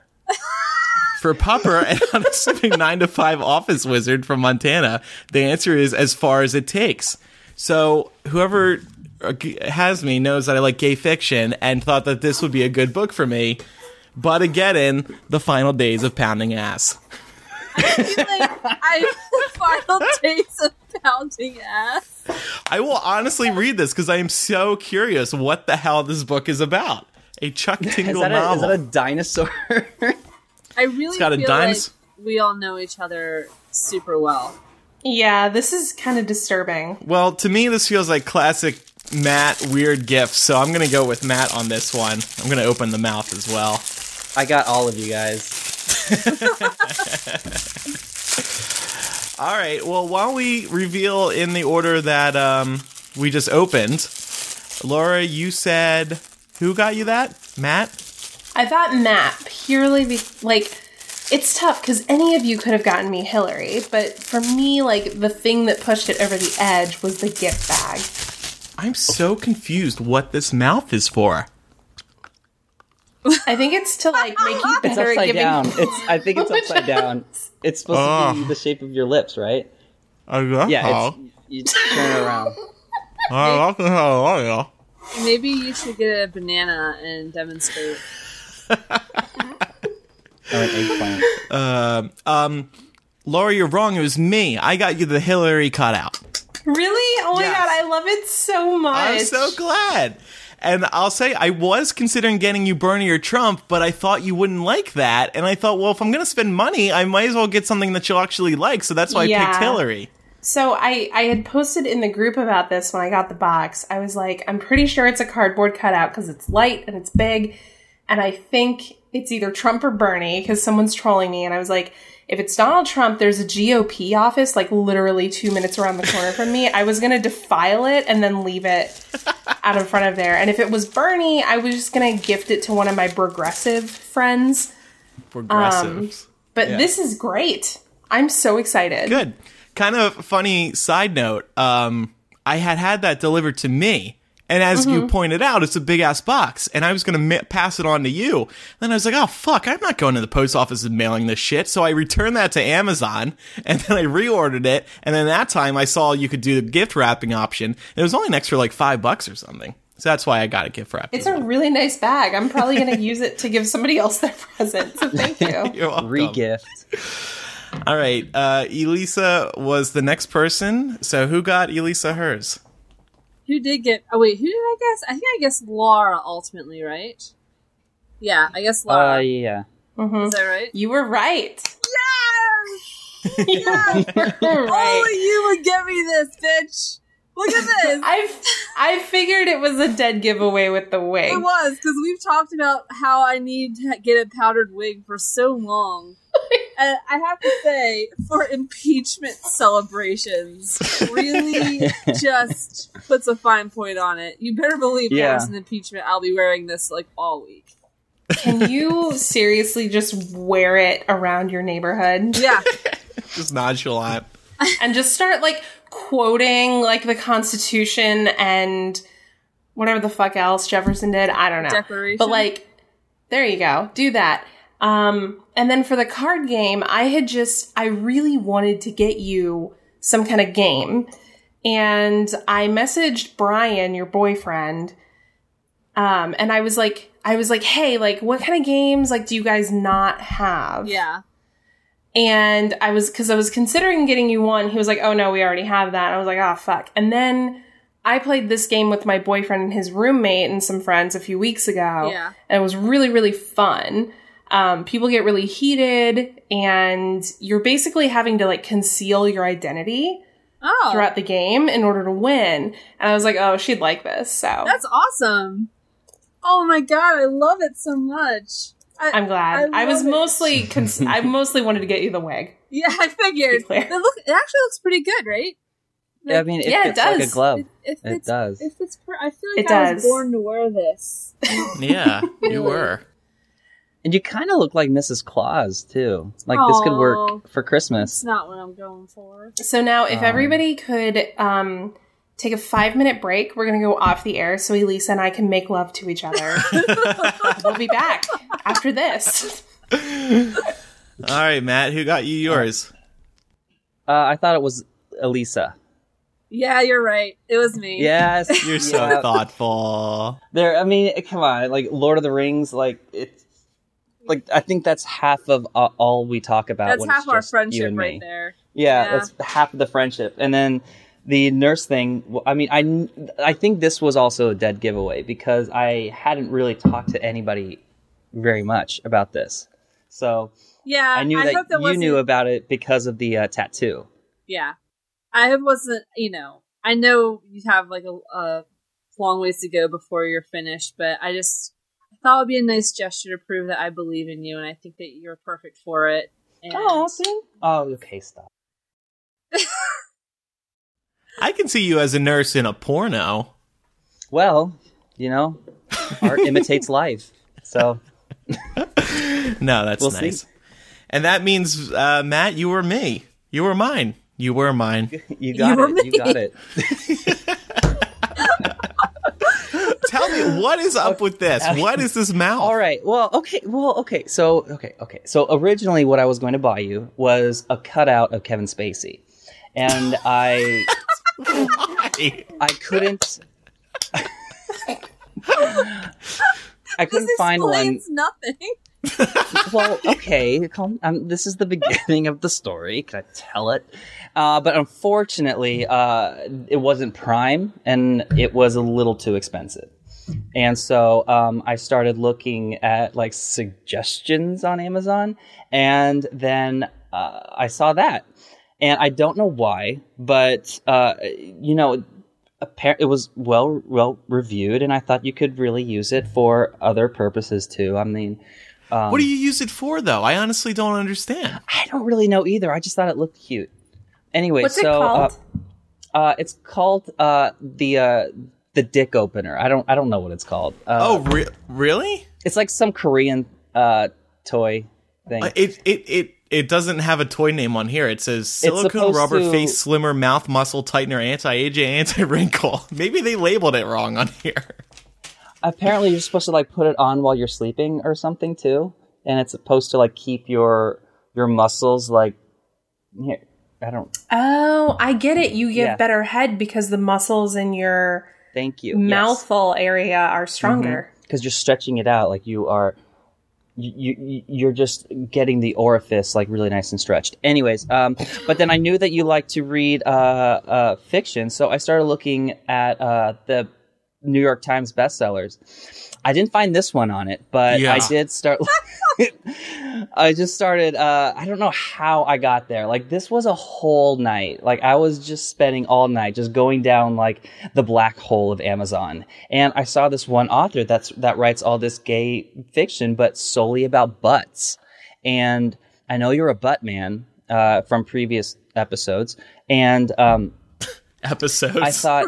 For Pupper, an unassuming *laughs* 9 to 5 office wizard from Montana, the answer is as far as it takes. So, whoever uh, has me knows that I like gay fiction and thought that this would be a good book for me. Buttageddon, the final days of pounding ass. I feel like, I final days of pounding ass. I will honestly read this because I am so curious what the hell this book is about. A Chuck Is Tingle that, a, is that a dinosaur? I really got a feel dinos- like we all know each other super well. Yeah, this is kind of disturbing. well, to me, this feels like classic Matt weird gifts, so I'm gonna go with Matt on this one. I'm gonna open the mouth as well. I got all of you guys. All right. Well, while we reveal in the order that um, we just opened, Laura, you said who got you that? Matt. I thought Matt purely be- like it's tough because any of you could have gotten me Hillary, but for me, like the thing that pushed it over the edge was the gift bag. I'm so confused what this mouth is for. I think it's to like make you It's better at upside giving. down. It's. I think it's upside down. It's supposed to be Oh. the shape of your lips, right? Oh, Yeah. It's, you turn it around. Oh, Maybe you should get a banana and demonstrate. *laughs* Or an eggplant. um, Laura, you're wrong. It was me. I got you the Hillary cutout. Really? Oh my Yes. god, I love it so much. I'm so glad. And I'll say I was considering getting you Bernie or Trump, but I thought you wouldn't like that. And I thought, well, if I'm going to spend money, I might as well get something that you'll actually like. So that's why I picked Hillary. So I I had posted in the group about this when I got the box. I was like, I'm pretty sure it's a cardboard cutout because it's light and it's big, and I think it's either Trump or Bernie because someone's trolling me. And I was like, if it's Donald Trump, there's a GOP office like literally two minutes around the corner from me. I was gonna defile it and then leave it *laughs* out in front of there. And if it was Bernie, I was just gonna gift it to one of my progressive friends. Progressives. But Yeah. this is great. I'm so excited. Good. Kind of funny side note. Um, I had had that delivered to me. And as you pointed out, it's a big ass box, and I was gonna ma- pass it on to you. Then I was like, "Oh fuck, I'm not going to the post office and mailing this shit." So I returned that to Amazon, *laughs* and then I reordered it. And then that time, I saw you could do the gift wrapping option. And it was only an extra like five bucks or something. So that's why I got a gift wrap. It's a really nice bag. I'm probably going *laughs* to use it to give somebody else their *laughs* present. So thank you. You're welcome. Re-gift. All right, uh, Elisa was the next person. So who got Elisa hers? Who did get? Oh wait, who did I guess? I think I guess Laura ultimately, right? Yeah, I guess Uh, Laura. yeah. Is that right? You were right. Yes! *laughs* yes! right. Only you would give me this, bitch. Look at this. *laughs* I've I figured it was a dead giveaway with the wig. It was because we've talked about how I need to get a powdered wig for so long. And I have to say, for impeachment celebrations, really *laughs* just puts a fine point on it. You better believe Yeah. there's an impeachment. I'll be wearing this like all week. Can you seriously just wear it around your neighborhood Yeah. *laughs* Just nonchalant. and just start like quoting like the Constitution and whatever the fuck else Jefferson did? I don't know. Declaration. But like, there you go. Do that. Um, and then for the card game, I had just, I really wanted to get you some kind of game. And I messaged Brian, your boyfriend, um, and I was like, I was like, hey, like, what kind of games, like, do you guys not have? Yeah. And I was, cause I was considering getting you one. He was like, oh no, we already have that. I was like, oh fuck. And then I played this game with my boyfriend and his roommate and some friends a few weeks ago. Yeah. And it was really, really fun. Um, people get really heated and you're basically having to like conceal your identity Oh, throughout the game in order to win. And I was like, oh, she'd like this. So that's awesome. Oh my god, I love it so much. I, I'm glad. I, was it. mostly, cons- *laughs* I mostly wanted to get you the wig. Yeah, I figured. clear. It look. It actually looks pretty good, right? Yeah, I mean, it Yeah, it fits like a does. glove. If It it's, does. If it's, per- I feel like It I does. was born to wear this. *laughs* Yeah, you were. And you kind of look like Mrs. Claus too. Like this could work for It's Christmas. not what I'm going for. So now, if Um, everybody could um, take a five minute break, we're going to go off the air so Elisa and I can make love to each other. *laughs* we'll be back after this. All right, Matt, who got you yours? Uh, I thought it was Elisa. Yeah, you're right. It was me. Yes, You're so Yeah. thoughtful. There, I mean, come on, like Lord of the Rings, like it's like I think that's half of uh, all we talk about. That's half our friendship right there. Yeah, Yeah. that's half of the friendship, and then the nurse thing. I mean, I I think this was also a dead giveaway because I hadn't really talked to anybody very much about this, so Yeah, I knew hope that, that you knew about it because of the uh, tattoo. Yeah, I wasn't. You know, I know you have like a, a long ways to go before you're finished, but I just I thought would be a nice gesture to prove that I believe in you, and I think that you're perfect for it. And Oh, okay, stop. *laughs* I can see you as a nurse in a porno. Well, you know, art *laughs* imitates life, so No, that's We'll see. nice. And that means, uh, Matt, you were me. You were mine. You were mine. *laughs* you got were it. You got it. Tell me, what is up with this? What is this mouth? All right. Well, okay. Well, okay. So, okay, okay. So originally, what I was going to buy you was a cutout of Kevin Spacey, and I, I couldn't, I couldn't this find one. nothing. Well, okay. Calm, um, this is the beginning of the story. Can I tell it? Uh, but unfortunately, uh, it wasn't Prime, and it was a little too expensive. And so um, I started looking at like suggestions on Amazon, and then uh, I saw that, and I don't know why, but uh, you know, it was well well reviewed, and I thought you could really use it for other purposes too. I mean. Um, What do you use it for, though? I honestly don't understand. I don't really know either. I just thought it looked cute. Anyway, What's so it called? Uh, uh, it's called uh, the uh, the dick opener. I don't I don't know what it's called. Uh, Oh, re- really? it's like some Korean uh, toy thing. Uh, It it it it doesn't have a toy name on here. It says silicone rubber to- face slimmer mouth muscle tightener anti aging anti wrinkle. *laughs* Maybe they labeled it wrong on here. Apparently, you're supposed to like put it on while you're sleeping or something too, and it's supposed to like keep your your muscles like. Here, I don't. Oh, I get it. You get Yeah. better head because the muscles in your Thank you. mouthful area are stronger. because you're stretching it out like you are you, you you're just getting the orifice like really nice and stretched anyways um but then i knew that you like to read uh uh fiction so i started looking at uh the new york times bestsellers i didn't find this one on it but Yeah. i did start *laughs* i just started uh i don't know how i got there. Like this was a whole night. Like i was just spending all night just going down like the black hole of amazon. And i saw this one author that's that writes all this gay fiction but solely about butts. And I know you're a butt man uh, from previous episodes, and um, *laughs* Episodes. I thought,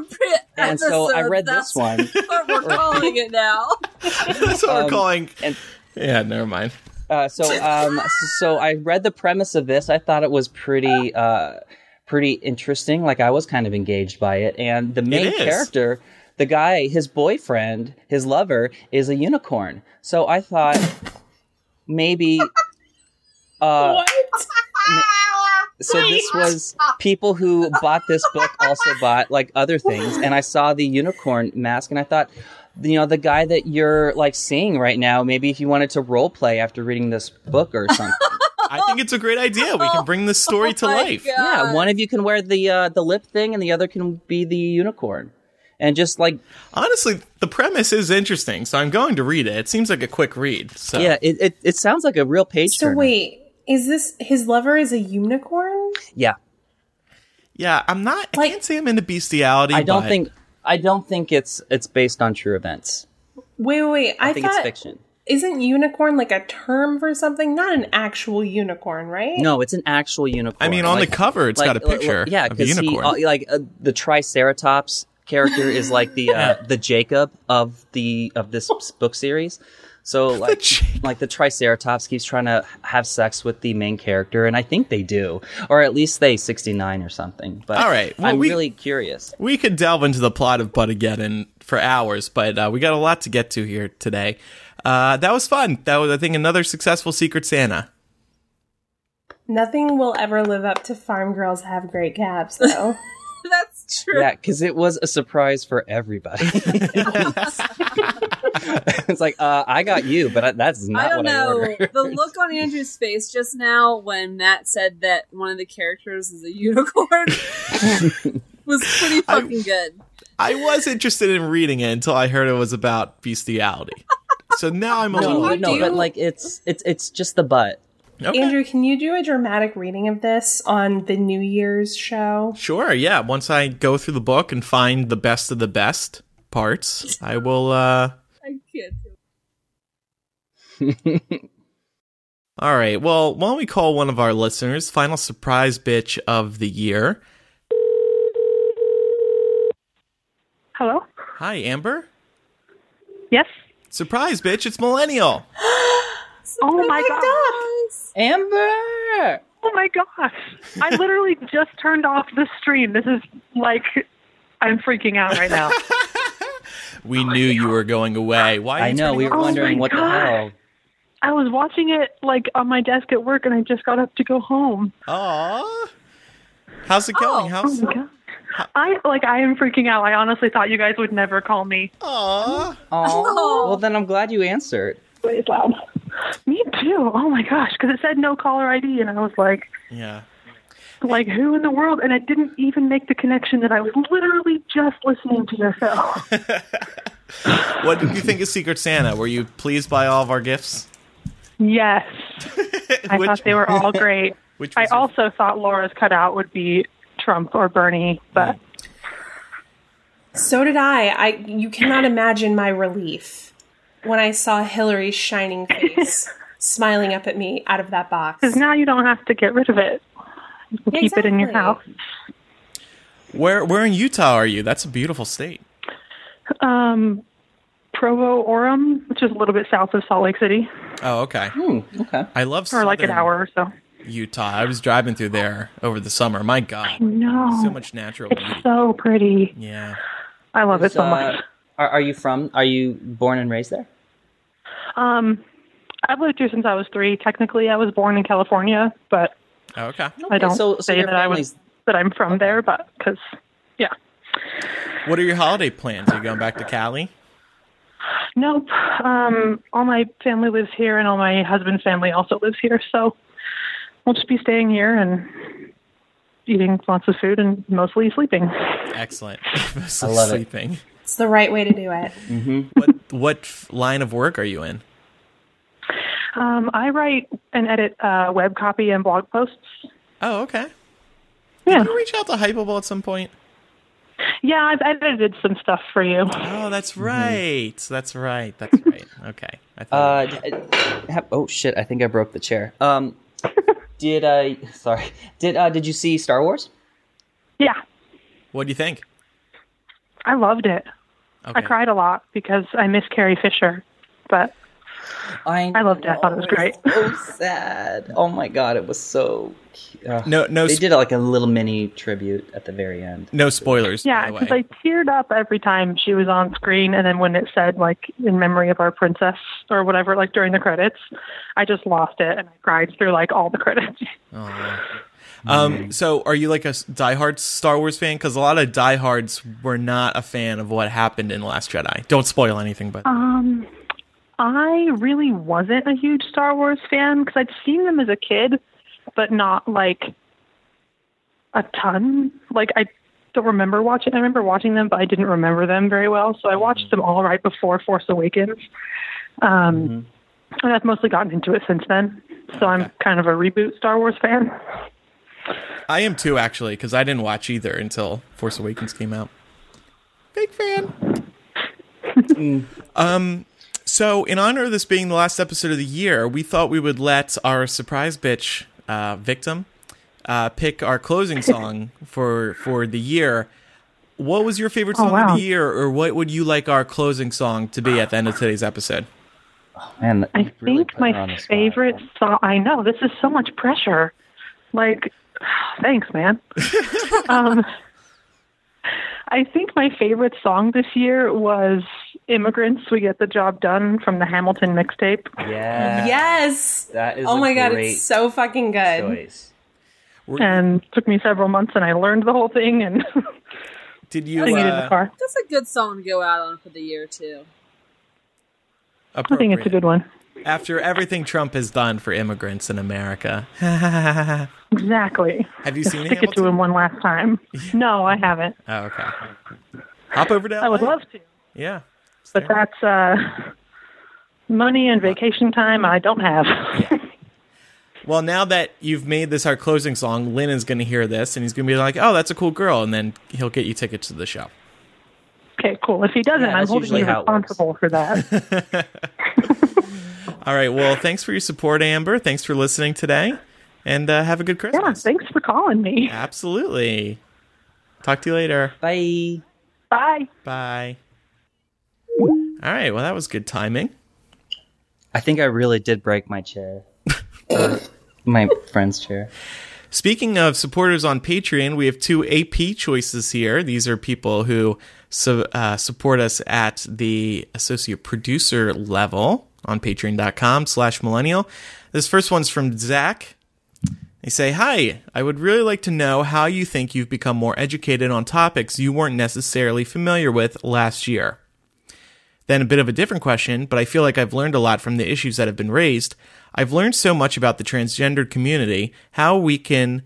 and so I Episodes, read this that's one. what we're calling it now. *laughs* that's what we're um, calling. and- yeah, never mind. Uh, so, um, so I read the premise of this. I thought it was pretty, uh, pretty interesting. Like I was kind of engaged by it, and the main character, the guy, his boyfriend, his lover, is a unicorn. So I thought maybe. Uh, *laughs* so this was people who bought this book also *laughs* bought like other things and i saw the unicorn mask and i thought you know the guy that you're like seeing right now maybe if you wanted to role play after reading this book or something *laughs* I think it's a great idea. We can bring this *laughs* story to Oh my life. God. yeah one of you can wear the uh, the lip thing and the other can be the unicorn and just like Honestly, the premise is interesting, so I'm going to read it. It seems like a quick read. So yeah it, it, it sounds like a real page So turner. wait, is this his lover is a unicorn? yeah yeah, I'm not. I Like- can't say I'm into bestiality. i don't but think i don't think it's it's based on true events Wait, wait, wait. I, i think thought it's fiction isn't unicorn like a term for something? Not an actual unicorn, right? no it's an actual unicorn I mean, on Like- the cover, it's got a picture yeah, because he unicorn. uh, like uh, the Triceratops character is like the uh, the Jacob of the of this *laughs* book series. So *laughs* like Jacob. like the Triceratops keeps trying to have sex with the main character, and I think they do, or at least they sixty nine or something. But All right, well, I'm we- really curious. we could delve into the plot of Buttageddon for hours, but uh, we got a lot to get to here today. Uh, that was fun. That was, I think, another successful Secret Santa. Nothing will ever live up to Farm Girls Have Great Calves, though. *laughs* That's true. Yeah, because it was a surprise for everybody. *laughs* *laughs* it's like uh, I got you, but I, that's not I don't what I know. ordered. the look on Andrew's face just now when Matt said that one of the characters is a unicorn *laughs* was pretty fucking good. I was interested in reading it until I heard it was about bestiality. So now I'm a no, little. no, but like it's it's it's just the butt. Okay. Andrew, can you do a dramatic reading of this on the New Year's show? Sure, yeah. Once I go through the book and find the best of the best parts, I will. uh I can't do it. *laughs* All right. Well, why don't we call one of our listeners, final surprise bitch of the year? Hello? Hi, Amber. Yes? Surprise, bitch! It's Millennial. *gasps* Oh my gosh. Amber. Oh my gosh. I literally *laughs* just turned off the stream. This is like I'm freaking out right now. *laughs* We oh knew you were going away. Why? I know we were Oh wondering my what the hell. I was watching it like on my desk at work and I just got up to go home. Aw. How's it going? Oh. How's Oh my god. I like I am freaking out. I honestly thought you guys would never call me. Aw. Oh, *laughs* well then I'm glad you answered. It's loud. Me too. Oh my gosh, because it said no caller ID, and I was like, Yeah. Like who in the world? And I didn't even make the connection that I was literally just listening to your show. *laughs* What did you think of Secret Santa? Were you pleased by all of our gifts? yes, *laughs* I Which- thought they were all *laughs* great. Which I was your- also thought Laura's cutout would be Trump or Bernie, but mm. So did I. I you cannot imagine my relief when I saw Hillary's shining face smiling up at me out of that box. because now you don't have to get rid of it. You can keep it in your house. Where Where in Utah are you? That's a beautiful state. Um, Provo Orem, which is a little bit south of Salt Lake City, Oh, okay. Hmm, okay. I love or like an hour or so. Utah. I was driving through there over the summer. My God, No, so much natural beauty. it's so pretty. Yeah. I love it so Uh, much. are, are you from? Are you born and raised there? Um, I've lived here since I was three. Technically, I was born in California, but Okay. I don't so- so say your that I was that I'm from there. But because, yeah, What are your holiday plans? Are you going back to Cali? nope. Um, all my family lives here, and all my husband's family also lives here. So we'll just be staying here and eating lots of food and mostly sleeping. Excellent. *laughs* I love it. sleeping. It's the right way to do it. What What line of work are you in? Um, I write and edit uh, web copy and blog posts. Oh, okay. Yeah, Can you reach out to Hypable at some point? yeah, I've edited some stuff for you. Oh, that's right. That's right. That's right. Okay. I thought uh, have, oh shit! I think I broke the chair. Um, *laughs* Did I? sorry. Did uh did you see Star Wars? Yeah, What do you think? I loved it. Okay. I cried a lot because I miss Carrie Fisher, but I I loved it. I thought it was great. So sad. Oh my god, it was so. Cute. No, no, They sp- did like a little mini tribute at the very end. no spoilers. yeah, because. I teared up every time she was on screen, and then when it said like "in memory of our princess" or whatever, like during the credits, I just lost it and I cried through like all the credits. *laughs* Um, so are you like a s- diehard Star Wars fan? Because a lot of diehards were not a fan of what happened in the Last Jedi. Don't spoil anything, but Um, I really wasn't a huge Star Wars fan because I'd seen them as a kid, but not like a ton. Like I don't remember watching. I remember watching them, but I didn't remember them very well. So I watched them all right before Force Awakens. Um, and I've mostly gotten into it since then. So I'm kind of a reboot Star Wars fan. I am too actually because I didn't watch either until Force Awakens came out. Big fan. *laughs* um. So, in honor of this being the last episode of the year, we thought we would let our surprise bitch uh, victim uh, pick our closing *laughs* song for for the year. What was your favorite Oh, song wow. of the year, or what would you like our closing song to be at the end of today's episode? Man, I really think my on the spot. favorite song. I know this is so much pressure. Like, *sighs* thanks, man. *laughs* um, I think my favorite song this year was "Immigrants." We get the job done from the Hamilton mixtape. Yeah. Yes. That is. Oh my god, it's so fucking good. choice. And it took me several months, and I learned the whole thing and *laughs* Did you? singing it in the Uh, car. That's a good song to go out on for the year too. I think it's a good one. After everything Trump has done for immigrants in America, *laughs* Exactly. have you seen Stick it to him one last time. *laughs* No, I haven't. Oh, okay. Hop over to LA. I would love to, Yeah. But that's uh, money and vacation time I don't have. Well, now that you've made this our closing song, Lin is going to hear this and he's going to be like, "Oh, that's a cool girl," and then he'll get you tickets to the show. Okay, cool. If he doesn't, Yeah, I'm holding you how it works. responsible for that. *laughs* All right. Well, thanks for your support, Amber. Thanks for listening today, and uh, have a good yeah, Christmas. thanks for calling me. Absolutely. Talk to you later. Bye. Bye. Bye. All right. Well, that was good timing. I think I really did break my chair. My friend's chair. Speaking of supporters on Patreon, we have two AP choices here. These are people who su- uh, support us at the associate producer level on patreon.com slash millennial. This first one's from Zach. They say, Hi, I would really like to know how you think you've become more educated on topics you weren't necessarily familiar with last year. Then a bit of a different question, but I feel like I've learned a lot from the issues that have been raised. I've learned so much about the transgendered community, how we can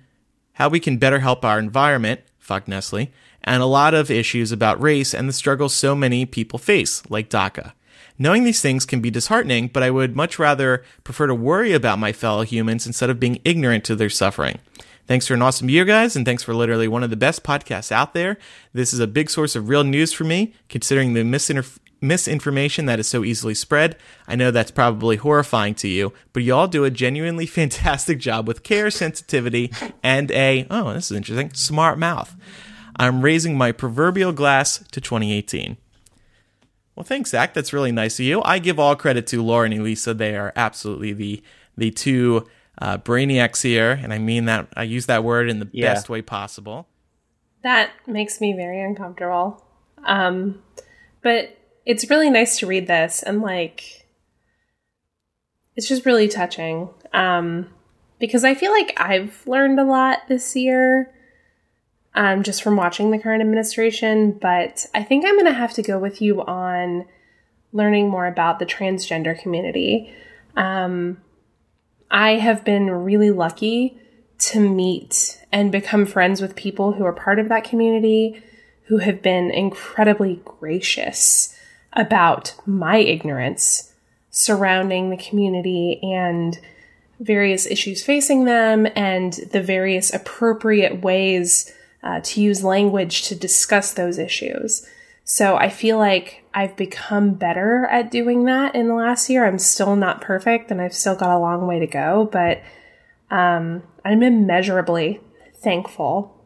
how we can better help our environment, fuck Nestle, and a lot of issues about race and the struggles so many people face, like DACA. Knowing these things can be disheartening, but I would much rather prefer to worry about my fellow humans instead of being ignorant to their suffering. Thanks for an awesome year, guys, and thanks for literally one of the best podcasts out there. This is a big source of real news for me, considering the misinter- misinformation that is so easily spread. I know that's probably horrifying to you, but you all do a genuinely *laughs* fantastic job with care, sensitivity, and a, oh, this is interesting, smart mouth. I'm raising my proverbial glass to 2018. Well, thanks, Zach. That's really nice of you. I give all credit to Laura and Elisa. They are absolutely the the two uh, brainiacs here, and I mean that. I use that word in the Yeah. best way possible. That makes me very uncomfortable. Um, but it's really nice to read this and like it's just really touching. Um, because I feel like I've learned a lot this year. Um, just from watching the current administration, but I think I'm going to have to go with you on learning more about the transgender community. Um, I have been really lucky to meet and become friends with people who are part of that community who have been incredibly gracious about my ignorance surrounding the community and various issues facing them and the various appropriate ways uh, to use language to discuss those issues. So I feel like I've become better at doing that in the last year. I'm still not perfect and I've still got a long way to go, but Um, I'm immeasurably thankful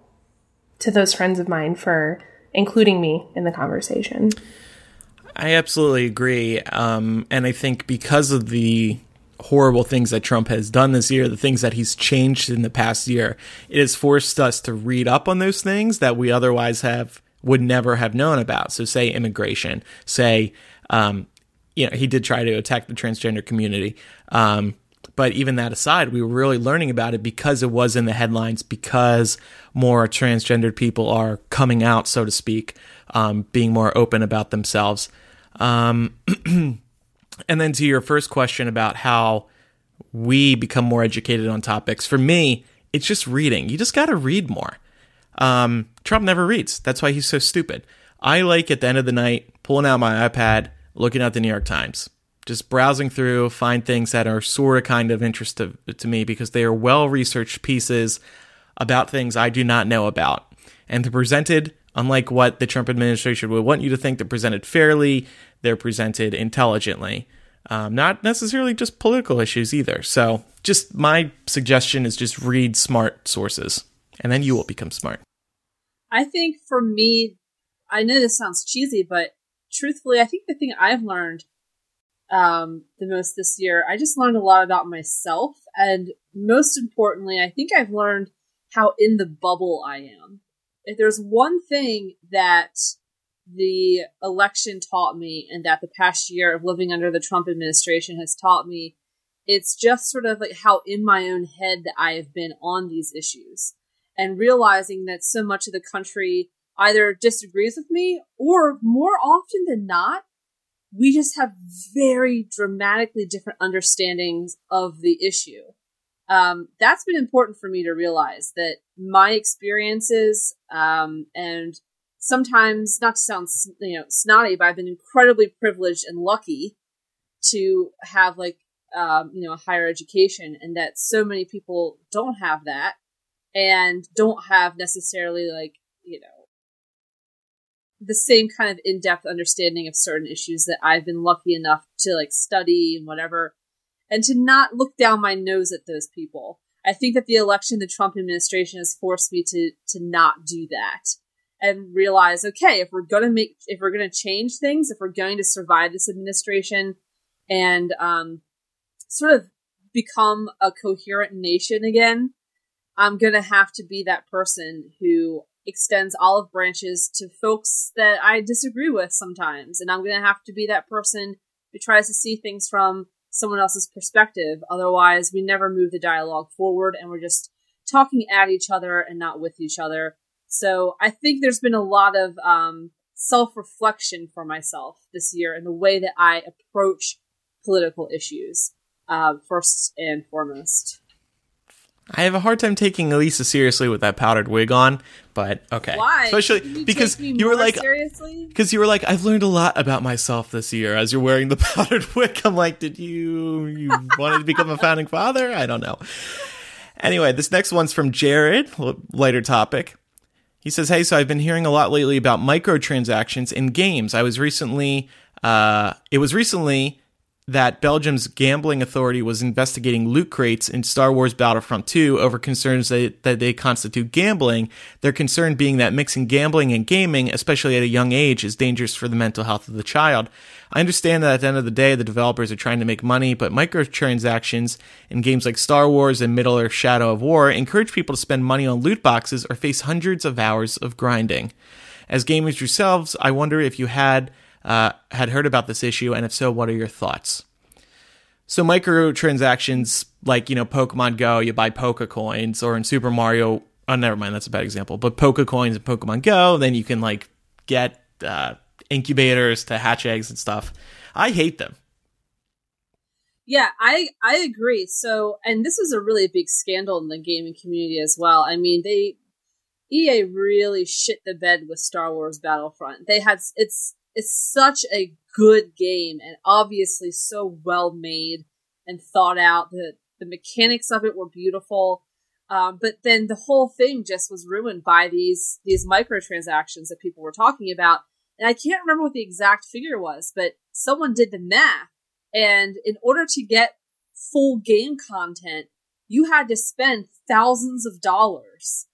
to those friends of mine for including me in the conversation. I absolutely agree. Um, and I think because of the horrible things that Trump has done this year, the things that he's changed in the past year, it has forced us to read up on those things that we otherwise have would never have known about. So, say immigration, say, um, you know, he did try to attack the transgender community. Um, but even that aside, we were really learning about it because it was in the headlines, because more transgendered people are coming out, so to speak, um, being more open about themselves. Um, *clears throat* and then to your first question about how we become more educated on topics, for me, it's just reading. You just got to read more. Um, Trump never reads. That's why he's so stupid. I like at the end of the night pulling out my iPad, looking at the New York Times just browsing through, find things that are sort of kind of interest to, to me because they are well researched pieces about things I do not know about. And they're presented, unlike what the Trump administration would want you to think, they're presented fairly, they're presented intelligently. Um, not necessarily just political issues either. So, just my suggestion is just read smart sources, and then you will become smart. I think for me, I know this sounds cheesy, but truthfully, I think the thing I've learned um, the most this year. I just learned a lot about myself, and most importantly, I think I've learned how in the bubble I am. If there's one thing that the election taught me, and that the past year of living under the Trump administration has taught me, it's just sort of like how in my own head that I have been on these issues, and realizing that so much of the country either disagrees with me or more often than not we just have very dramatically different understandings of the issue. Um, that's been important for me to realize that my experiences um, and sometimes not to sound you know snotty, but I've been incredibly privileged and lucky to have like um, you know a higher education, and that so many people don't have that and don't have necessarily like you know the same kind of in-depth understanding of certain issues that I've been lucky enough to like study and whatever, and to not look down my nose at those people. I think that the election, the Trump administration has forced me to to not do that and realize, okay, if we're gonna make, if we're gonna change things, if we're going to survive this administration, and um, sort of become a coherent nation again, I'm gonna have to be that person who extends olive branches to folks that I disagree with sometimes. And I'm to have to be that person who tries to see things from someone else's perspective. Otherwise, we never move the dialogue forward and we're just talking at each other and not with each other. So I think there's been a lot of um, self reflection for myself this year in the way that I approach political issues, uh, first and foremost. I have a hard time taking Elisa seriously with that powdered wig on, but okay. Why? Especially you because you were like, seriously? because you were like, I've learned a lot about myself this year as you're wearing the *laughs* powdered wig. I'm like, did you you wanted to become a founding father? I don't know. Anyway, this next one's from Jared. Lighter topic. He says, "Hey, so I've been hearing a lot lately about microtransactions in games. I was recently, uh, it was recently." that Belgium's gambling authority was investigating loot crates in Star Wars Battlefront 2 over concerns that, that they constitute gambling. Their concern being that mixing gambling and gaming, especially at a young age, is dangerous for the mental health of the child. I understand that at the end of the day, the developers are trying to make money, but microtransactions in games like Star Wars and Middle Earth Shadow of War encourage people to spend money on loot boxes or face hundreds of hours of grinding. As gamers yourselves, I wonder if you had uh, had heard about this issue, and if so, what are your thoughts? So microtransactions, like you know, Pokemon Go, you buy Poke coins, or in Super Mario, oh, never mind, that's a bad example. But Poke coins in Pokemon Go, then you can like get uh, incubators to hatch eggs and stuff. I hate them. Yeah, I I agree. So, and this was a really big scandal in the gaming community as well. I mean, they EA really shit the bed with Star Wars Battlefront. They had it's it's such a good game and obviously so well made and thought out. The the mechanics of it were beautiful. Um, but then the whole thing just was ruined by these these microtransactions that people were talking about. And I can't remember what the exact figure was, but someone did the math. And in order to get full game content, you had to spend thousands of dollars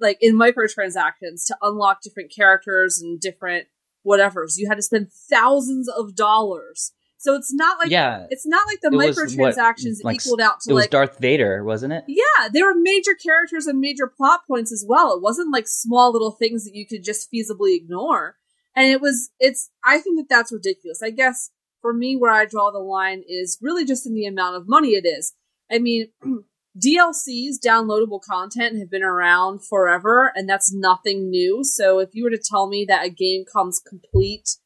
like in microtransactions to unlock different characters and different whatevers. You had to spend thousands of dollars. So it's not like Yeah. it's not like the was what, microtransactions like, equaled out to it was like Darth Vader, wasn't it? yeah, there were major characters and major plot points as well. It wasn't like small little things that you could just feasibly ignore. And it was, it's, I think that that's ridiculous. I guess for me, where I draw the line is really just in the amount of money it is. I mean, *clears throat* DLCs, downloadable content, have been around forever, and that's nothing new. So if you were to tell me that a game comes complete,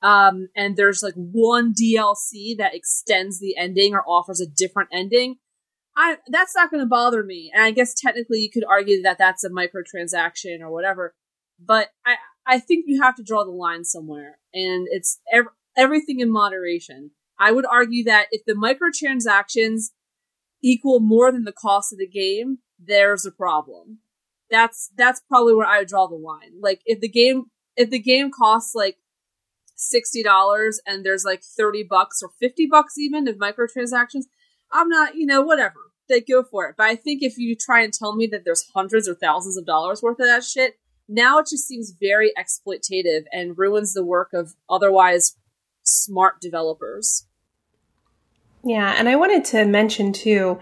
um, and there's like one DLC that extends the ending or offers a different ending, I that's not going to bother me. And I guess technically you could argue that that's a microtransaction or whatever. But I I think you have to draw the line somewhere, and it's ev- everything in moderation. I would argue that if the microtransactions equal more than the cost of the game, there's a problem. That's that's probably where I would draw the line. Like if the game if the game costs like sixty dollars and there's like thirty bucks or fifty bucks even of microtransactions, I'm not, you know, whatever. They go for it. But I think if you try and tell me that there's hundreds or thousands of dollars worth of that shit, now it just seems very exploitative and ruins the work of otherwise smart developers. Yeah, and I wanted to mention too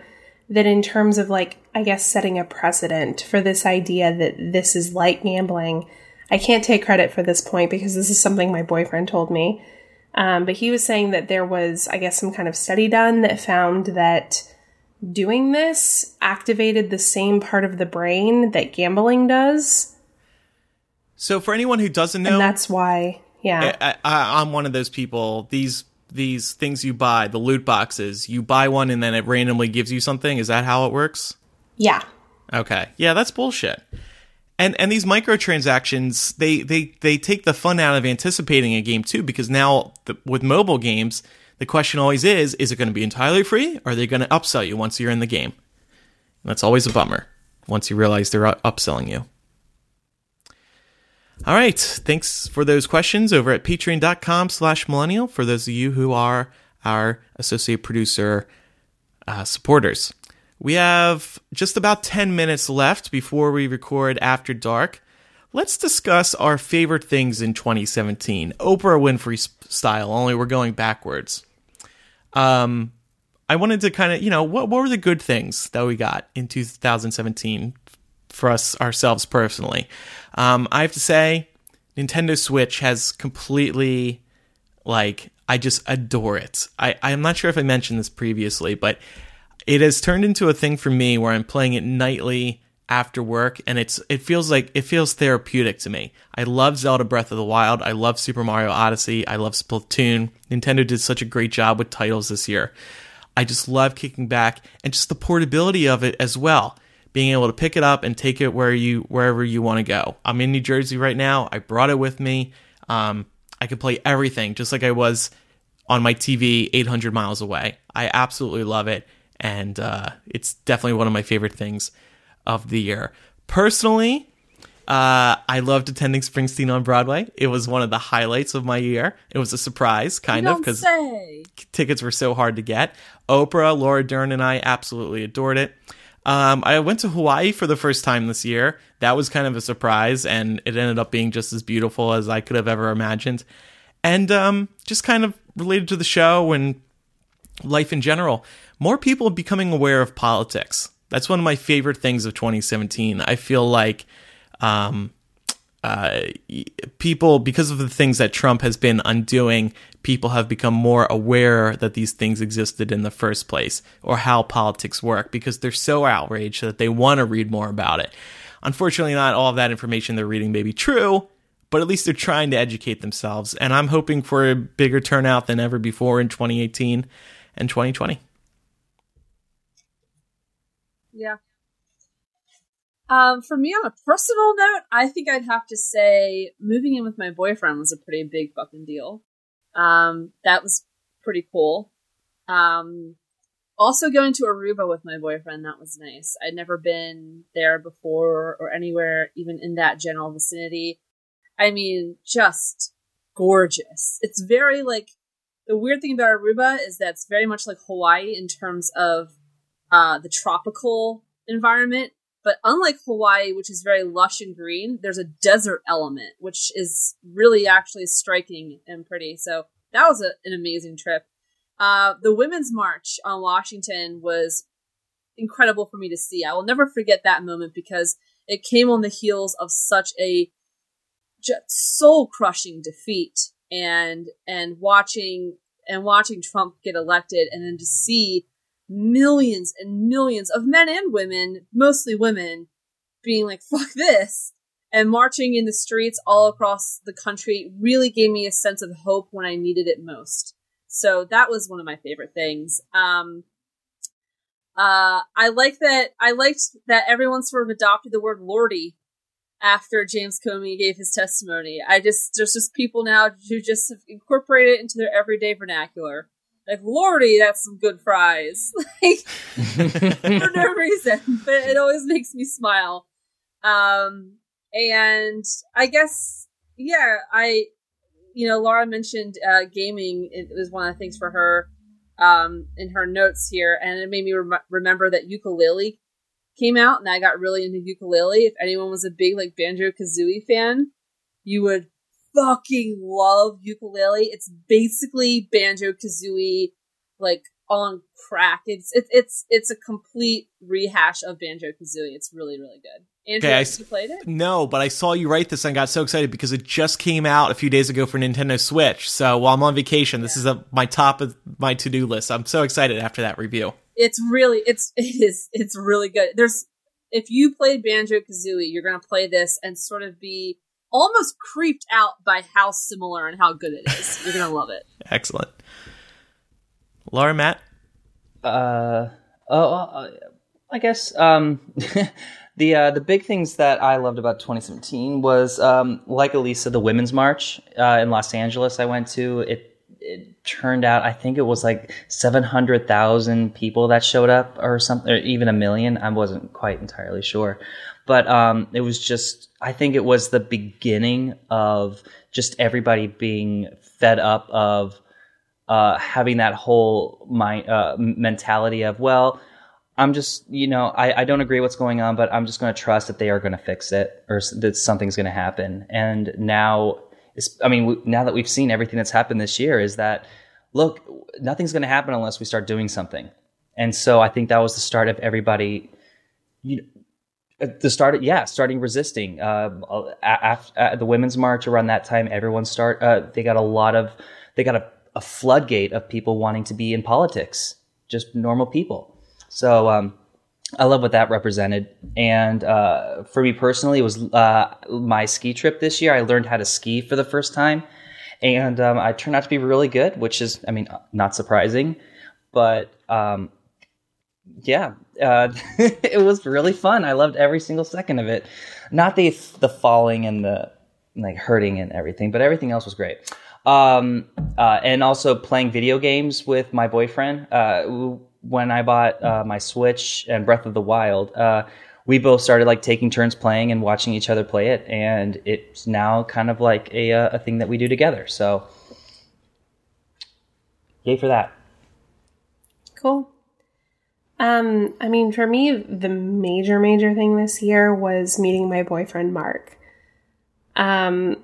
that in terms of like, I guess, setting a precedent for this idea that this is like gambling, I can't take credit for this point because this is something my boyfriend told me. Um, but he was saying that there was, I guess, some kind of study done that found that doing this activated the same part of the brain that gambling does. So for anyone who doesn't know, And that's why, yeah. I, I, I'm one of those people. These these things you buy, the loot boxes, you buy one and then it randomly gives you something. Is that how it works? yeah. Okay. Yeah, that's bullshit. And and these microtransactions, they they they take the fun out of anticipating a game too, because now the, with mobile games, the question always is: Is it going to be entirely free? Or are they going to upsell you once you're in the game? And that's always a bummer once you realize they're upselling you. All right. Thanks for those questions over at patreon.com slash millennial for those of you who are our associate producer uh, supporters. We have just about 10 minutes left before we record After Dark. Let's discuss our favorite things in 2017, Oprah Winfrey style, only we're going backwards. Um, I wanted to kind of, you know, what, what were the good things that we got in 2017 for us ourselves personally? Um, I have to say, Nintendo Switch has completely like I just adore it. I I'm not sure if I mentioned this previously, but it has turned into a thing for me where I'm playing it nightly after work and it's it feels like it feels therapeutic to me. I love Zelda Breath of the Wild, I love Super Mario Odyssey, I love Splatoon. Nintendo did such a great job with titles this year. I just love kicking back and just the portability of it as well. Being able to pick it up and take it where you wherever you want to go. I'm in New Jersey right now. I brought it with me. Um, I could play everything just like I was on my TV 800 miles away. I absolutely love it, and uh, it's definitely one of my favorite things of the year. Personally, uh, I loved attending Springsteen on Broadway. It was one of the highlights of my year. It was a surprise, kind of, because tickets were so hard to get. Oprah, Laura Dern, and I absolutely adored it. Um, I went to Hawaii for the first time this year. That was kind of a surprise, and it ended up being just as beautiful as I could have ever imagined. And um, just kind of related to the show and life in general, more people becoming aware of politics. That's one of my favorite things of 2017. I feel like um, uh, people, because of the things that Trump has been undoing, people have become more aware that these things existed in the first place or how politics work because they're so outraged that they want to read more about it. Unfortunately, not all of that information they're reading may be true, but at least they're trying to educate themselves. And I'm hoping for a bigger turnout than ever before in 2018 and 2020. Yeah. Um, for me, on a personal note, I think I'd have to say moving in with my boyfriend was a pretty big fucking deal. Um, that was pretty cool. Um, also going to Aruba with my boyfriend, that was nice. I'd never been there before or anywhere even in that general vicinity. I mean, just gorgeous. It's very like the weird thing about Aruba is that it's very much like Hawaii in terms of uh, the tropical environment. But unlike Hawaii, which is very lush and green, there's a desert element, which is really actually striking and pretty. So that was a, an amazing trip. Uh, the Women's March on Washington was incredible for me to see. I will never forget that moment because it came on the heels of such a soul crushing defeat and and watching and watching Trump get elected and then to see millions and millions of men and women, mostly women, being like, fuck this, and marching in the streets all across the country really gave me a sense of hope when I needed it most. So that was one of my favorite things. Um, uh, I like that. I liked that everyone sort of adopted the word "lordy" after James Comey gave his testimony. I just there's just people now who just have incorporated it into their everyday vernacular. Like lordy, that's some good fries. *laughs* like *laughs* for no reason, but it always makes me smile. Um, and I guess yeah, I you know Laura mentioned uh, gaming. It was one of the things for her um, in her notes here, and it made me rem- remember that Yooka-Laylee came out, and I got really into Yooka-Laylee. If anyone was a big like Banjo Kazooie fan, you would fucking love Yooka-Laylee. It's basically Banjo Kazooie, like on crack. It's it's it's it's a complete rehash of Banjo Kazooie. It's really really good. Andrew, okay, you played it? No, but I saw you write this and got so excited because it just came out a few days ago for Nintendo Switch. So while I'm on vacation, this is a, my top of my to do list. I'm so excited after that review. It's really it's *laughs* it is it's really good. There's if you played Banjo Kazooie, you're gonna play this and sort of be almost creeped out by how similar and how good it is. You're gonna love it. *laughs* Excellent. Laura, Matt. Uh oh, uh, I guess um *laughs* The uh, the big things that I loved about 2017 was um, like Elisa, the Women's March uh, in Los Angeles. I went to it. It turned out I think it was like 700,000 people that showed up, or something, or even a million. I wasn't quite entirely sure, but um, it was just I think it was the beginning of just everybody being fed up of uh, having that whole uh, mentality of well I'm just, you know, I, I don't agree what's going on, but I'm just going to trust that they are going to fix it or that something's going to happen. And now, I mean, now that we've seen everything that's happened this year, is that look, nothing's going to happen unless we start doing something. And so I think that was the start of everybody, you the start of, yeah, starting resisting. Uh, after, the women's march around that time, everyone start. Uh, they got a lot of, they got a, a floodgate of people wanting to be in politics, just normal people. So um, I love what that represented. And uh, for me personally, it was uh, my ski trip this year. I learned how to ski for the first time, and um, I turned out to be really good, which is, I mean, not surprising, but um, yeah, uh, *laughs* it was really fun. I loved every single second of it. Not the the falling and the like hurting and everything, but everything else was great. Um, uh, and also playing video games with my boyfriend. Uh, when I bought uh, my Switch and Breath of the Wild, uh, we both started like taking turns playing and watching each other play it, and it's now kind of like a uh, a thing that we do together. So, yay for that! Cool. Um, I mean, for me, the major major thing this year was meeting my boyfriend Mark. Um,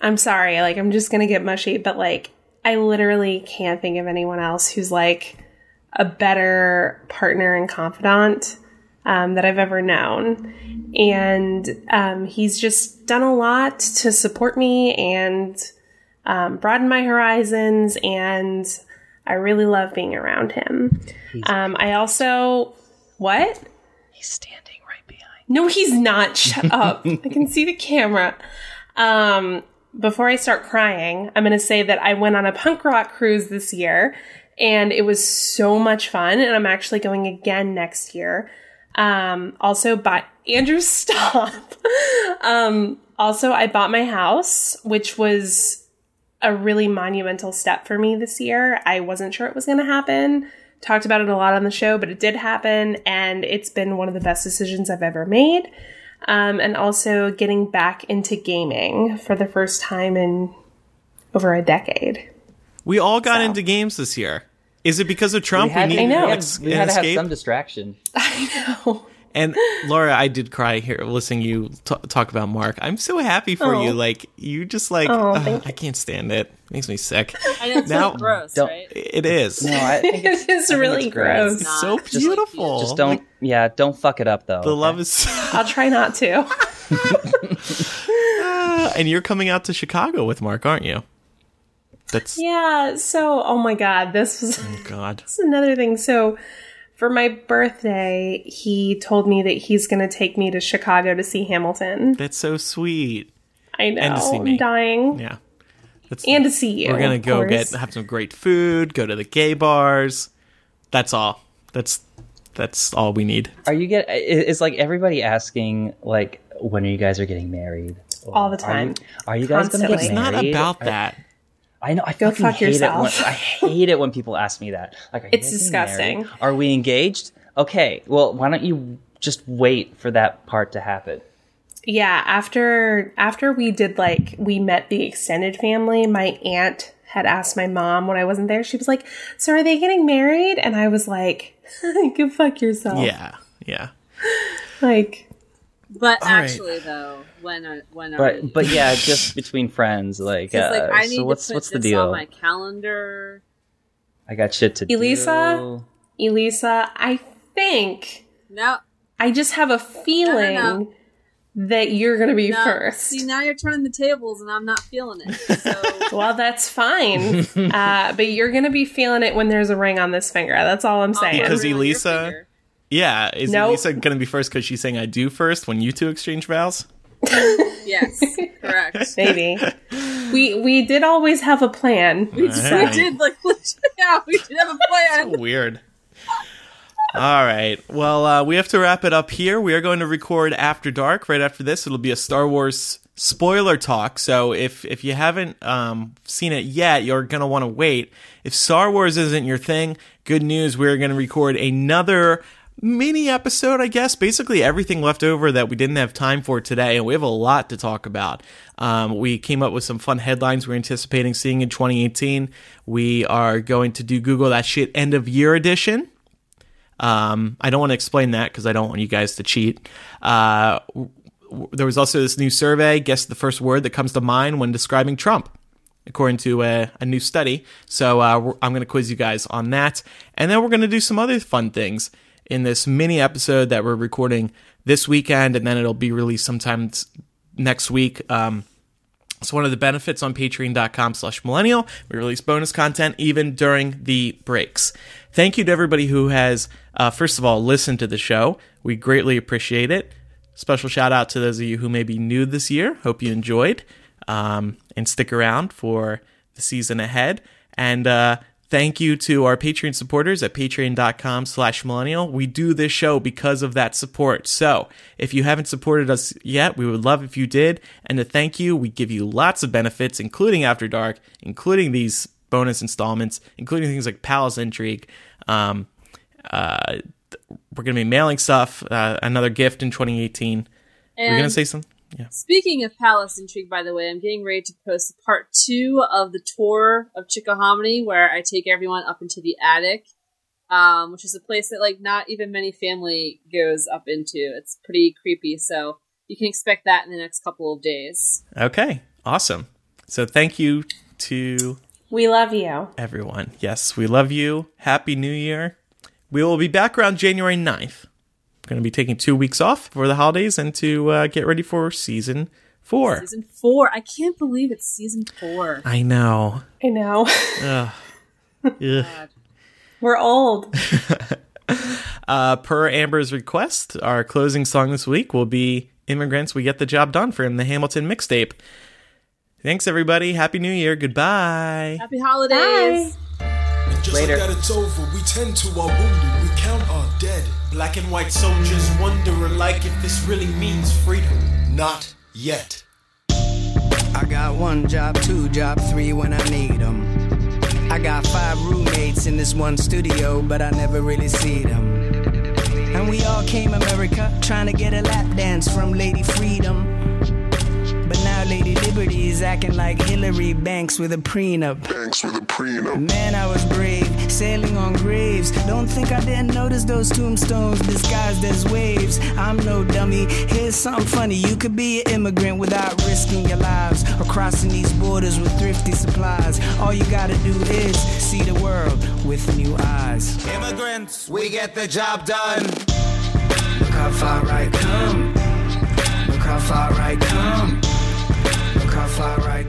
I'm sorry, like I'm just gonna get mushy, but like I literally can't think of anyone else who's like a better partner and confidant um, that I've ever known. And um, he's just done a lot to support me and um, broaden my horizons. And I really love being around him. Um, I also, what? He's standing right behind. No, he's not. Shut *laughs* up. I can see the camera. Um, before I start crying, I'm going to say that I went on a punk rock cruise this year and it was so much fun. And I'm actually going again next year. Um, also, bought *laughs* Andrew stop. um, also, I bought my house, which was a really monumental step for me this year. I wasn't sure it was going to happen. Talked about it a lot on the show, but it did happen, and it's been one of the best decisions I've ever made. Um, and also getting back into gaming for the first time in over a decade. We all got so. into games this year. Is it because of Trump? We had, need I know. we had, ex- we had to have some distraction. *laughs* I know. And Laura, I did cry here listening you t- talk about Mark. I'm so happy for Oh. you. Like you just like Oh, ugh, thank I can't stand it. Makes me sick. I know it's Now- so gross, Don't- right? It is. No, I think *laughs* it's, It is I think really it's great. gross. It's so Just- beautiful. Just don't, yeah, don't fuck it up though. the okay? love is. *laughs* I'll try not to. Ah, and you're coming out to Chicago with Mark, aren't you? That's Yeah. So, oh my God, this was oh God. That's *laughs* another thing. So, for my birthday, he told me that he's going to take me to Chicago to see Hamilton. That's so sweet. I know. And to see me. I'm dying. Yeah. That's, And to see you. we're gonna go course. get have some great food. Go to the gay bars. That's all. That's that's all we need. Are you get? i- Is like everybody asking like when are you guys are getting married? All the Are you, time. are you guys gonna Constantly. married? It's not about that. I know. I Go fucking fuck hate it. When. I hate it when people ask me that. Like, It's guys married? disgusting. Are we engaged? Okay. Well, why don't you just wait for that part to happen? Yeah, after after we did like we met the extended family, my aunt had asked my mom when I wasn't there. She was like, "So are they getting married?" And I was like, *laughs* "Go fuck yourself." Yeah. Yeah. Like, But All right. actually, though, when are when are we? But but yeah, just between friends. Like, 'Cause, like uh, I need so what's to put what's the this deal? on my calendar. I got shit to Elisa? do. Elisa, Elisa, I think No, I just have a feeling no. that you're going to be no. first. See, now you're turning the tables, and I'm not feeling it. *laughs* So Well, that's fine. *laughs* uh, but you're going to be feeling it when there's a ring on this finger. That's all I'm saying. Because Elisa- finger. Yeah. Is Nope. Lisa gonna be first because she's saying I do first when you two exchange vows? *laughs* Yes, correct. *laughs* Maybe. we we did always have a plan. We just we did like *laughs* yeah, we did have a plan. Weird. All right. Well, uh, we have to wrap it up here. We are going to record After Dark. Right after this, it'll be a Star Wars spoiler talk. So if if you haven't um, seen it yet, you're going to want to wait. If Star Wars isn't your thing, good news. We're going to record another mini episode, I guess. Basically, everything left over that we didn't have time for today, and we have a lot to talk about. Um, we came up with some fun headlines we're anticipating seeing in 2018. We are going to do Google that shit end of year edition. Um, I don't want to explain that because I don't want you guys to cheat. Uh, there was also this new survey. Guess the first word that comes to mind when describing Trump, according to a, a new study. So uh, I'm going to quiz you guys on that, and then we're going to do some other fun things in this mini episode that we're recording this weekend, and then it'll be released sometime next week. Um, it's one of the benefits on patreon.com slash millennial. We release bonus content even during the breaks. Thank you to everybody who has, uh, first of all, listened to the show. We greatly appreciate it. Special shout out to those of you who may be new this year. Hope you enjoyed um, and stick around for the season ahead. And uh, thank you to our Patreon supporters at patreon.com slash millennial. We do this show because of that support. So if you haven't supported us yet, we would love if you did. And to thank you, we give you lots of benefits, including After Dark, including these bonus installments, including things like Palace Intrigue. Um, uh, we're going to be mailing stuff, uh, another gift in 2018. And We're going to say something? Yeah. Speaking of Palace Intrigue, by the way, I'm getting ready to post part two of the tour of Chickahominy, where I take everyone up into the attic, um, which is a place that like not even many family goes up into. It's pretty creepy, so you can expect that in the next couple of days. Okay. Awesome. So thank you to We love you. everyone. Yes, we love you. Happy New Year. We will be back around January 9th. Going to be taking two weeks off for the holidays and to uh, get ready for season four. Season four. I can't believe it's season four. I know. I know. Ugh. Ugh. *laughs* We're old. *laughs* Uh, per Amber's request, our closing song this week will be Immigrants We Get the Job Done from the Hamilton mixtape. Thanks, everybody. Happy New Year. Goodbye. Happy holidays. Just Later. like that it's over, we tend to our wounded, we count our dead. Black and white soldiers wondering like if this really means freedom. Not yet. I got one job, two job, three when I need them. I got five roommates in this one studio, but I never really see them. And we all came America trying to get a lap dance from Lady Freedom. But now Lady Liberty liberties, acting like Hilary Banks with a prenup. Banks with a prenup. Man, I was brave, sailing on graves. Don't think I didn't notice those tombstones disguised as waves. I'm no dummy. Here's something funny. You could be an immigrant without risking your lives or crossing these borders with thrifty supplies. All you gotta do is see the world with new eyes. Immigrants, we get the job done. Look how far I come. Look how far I come. Look how far I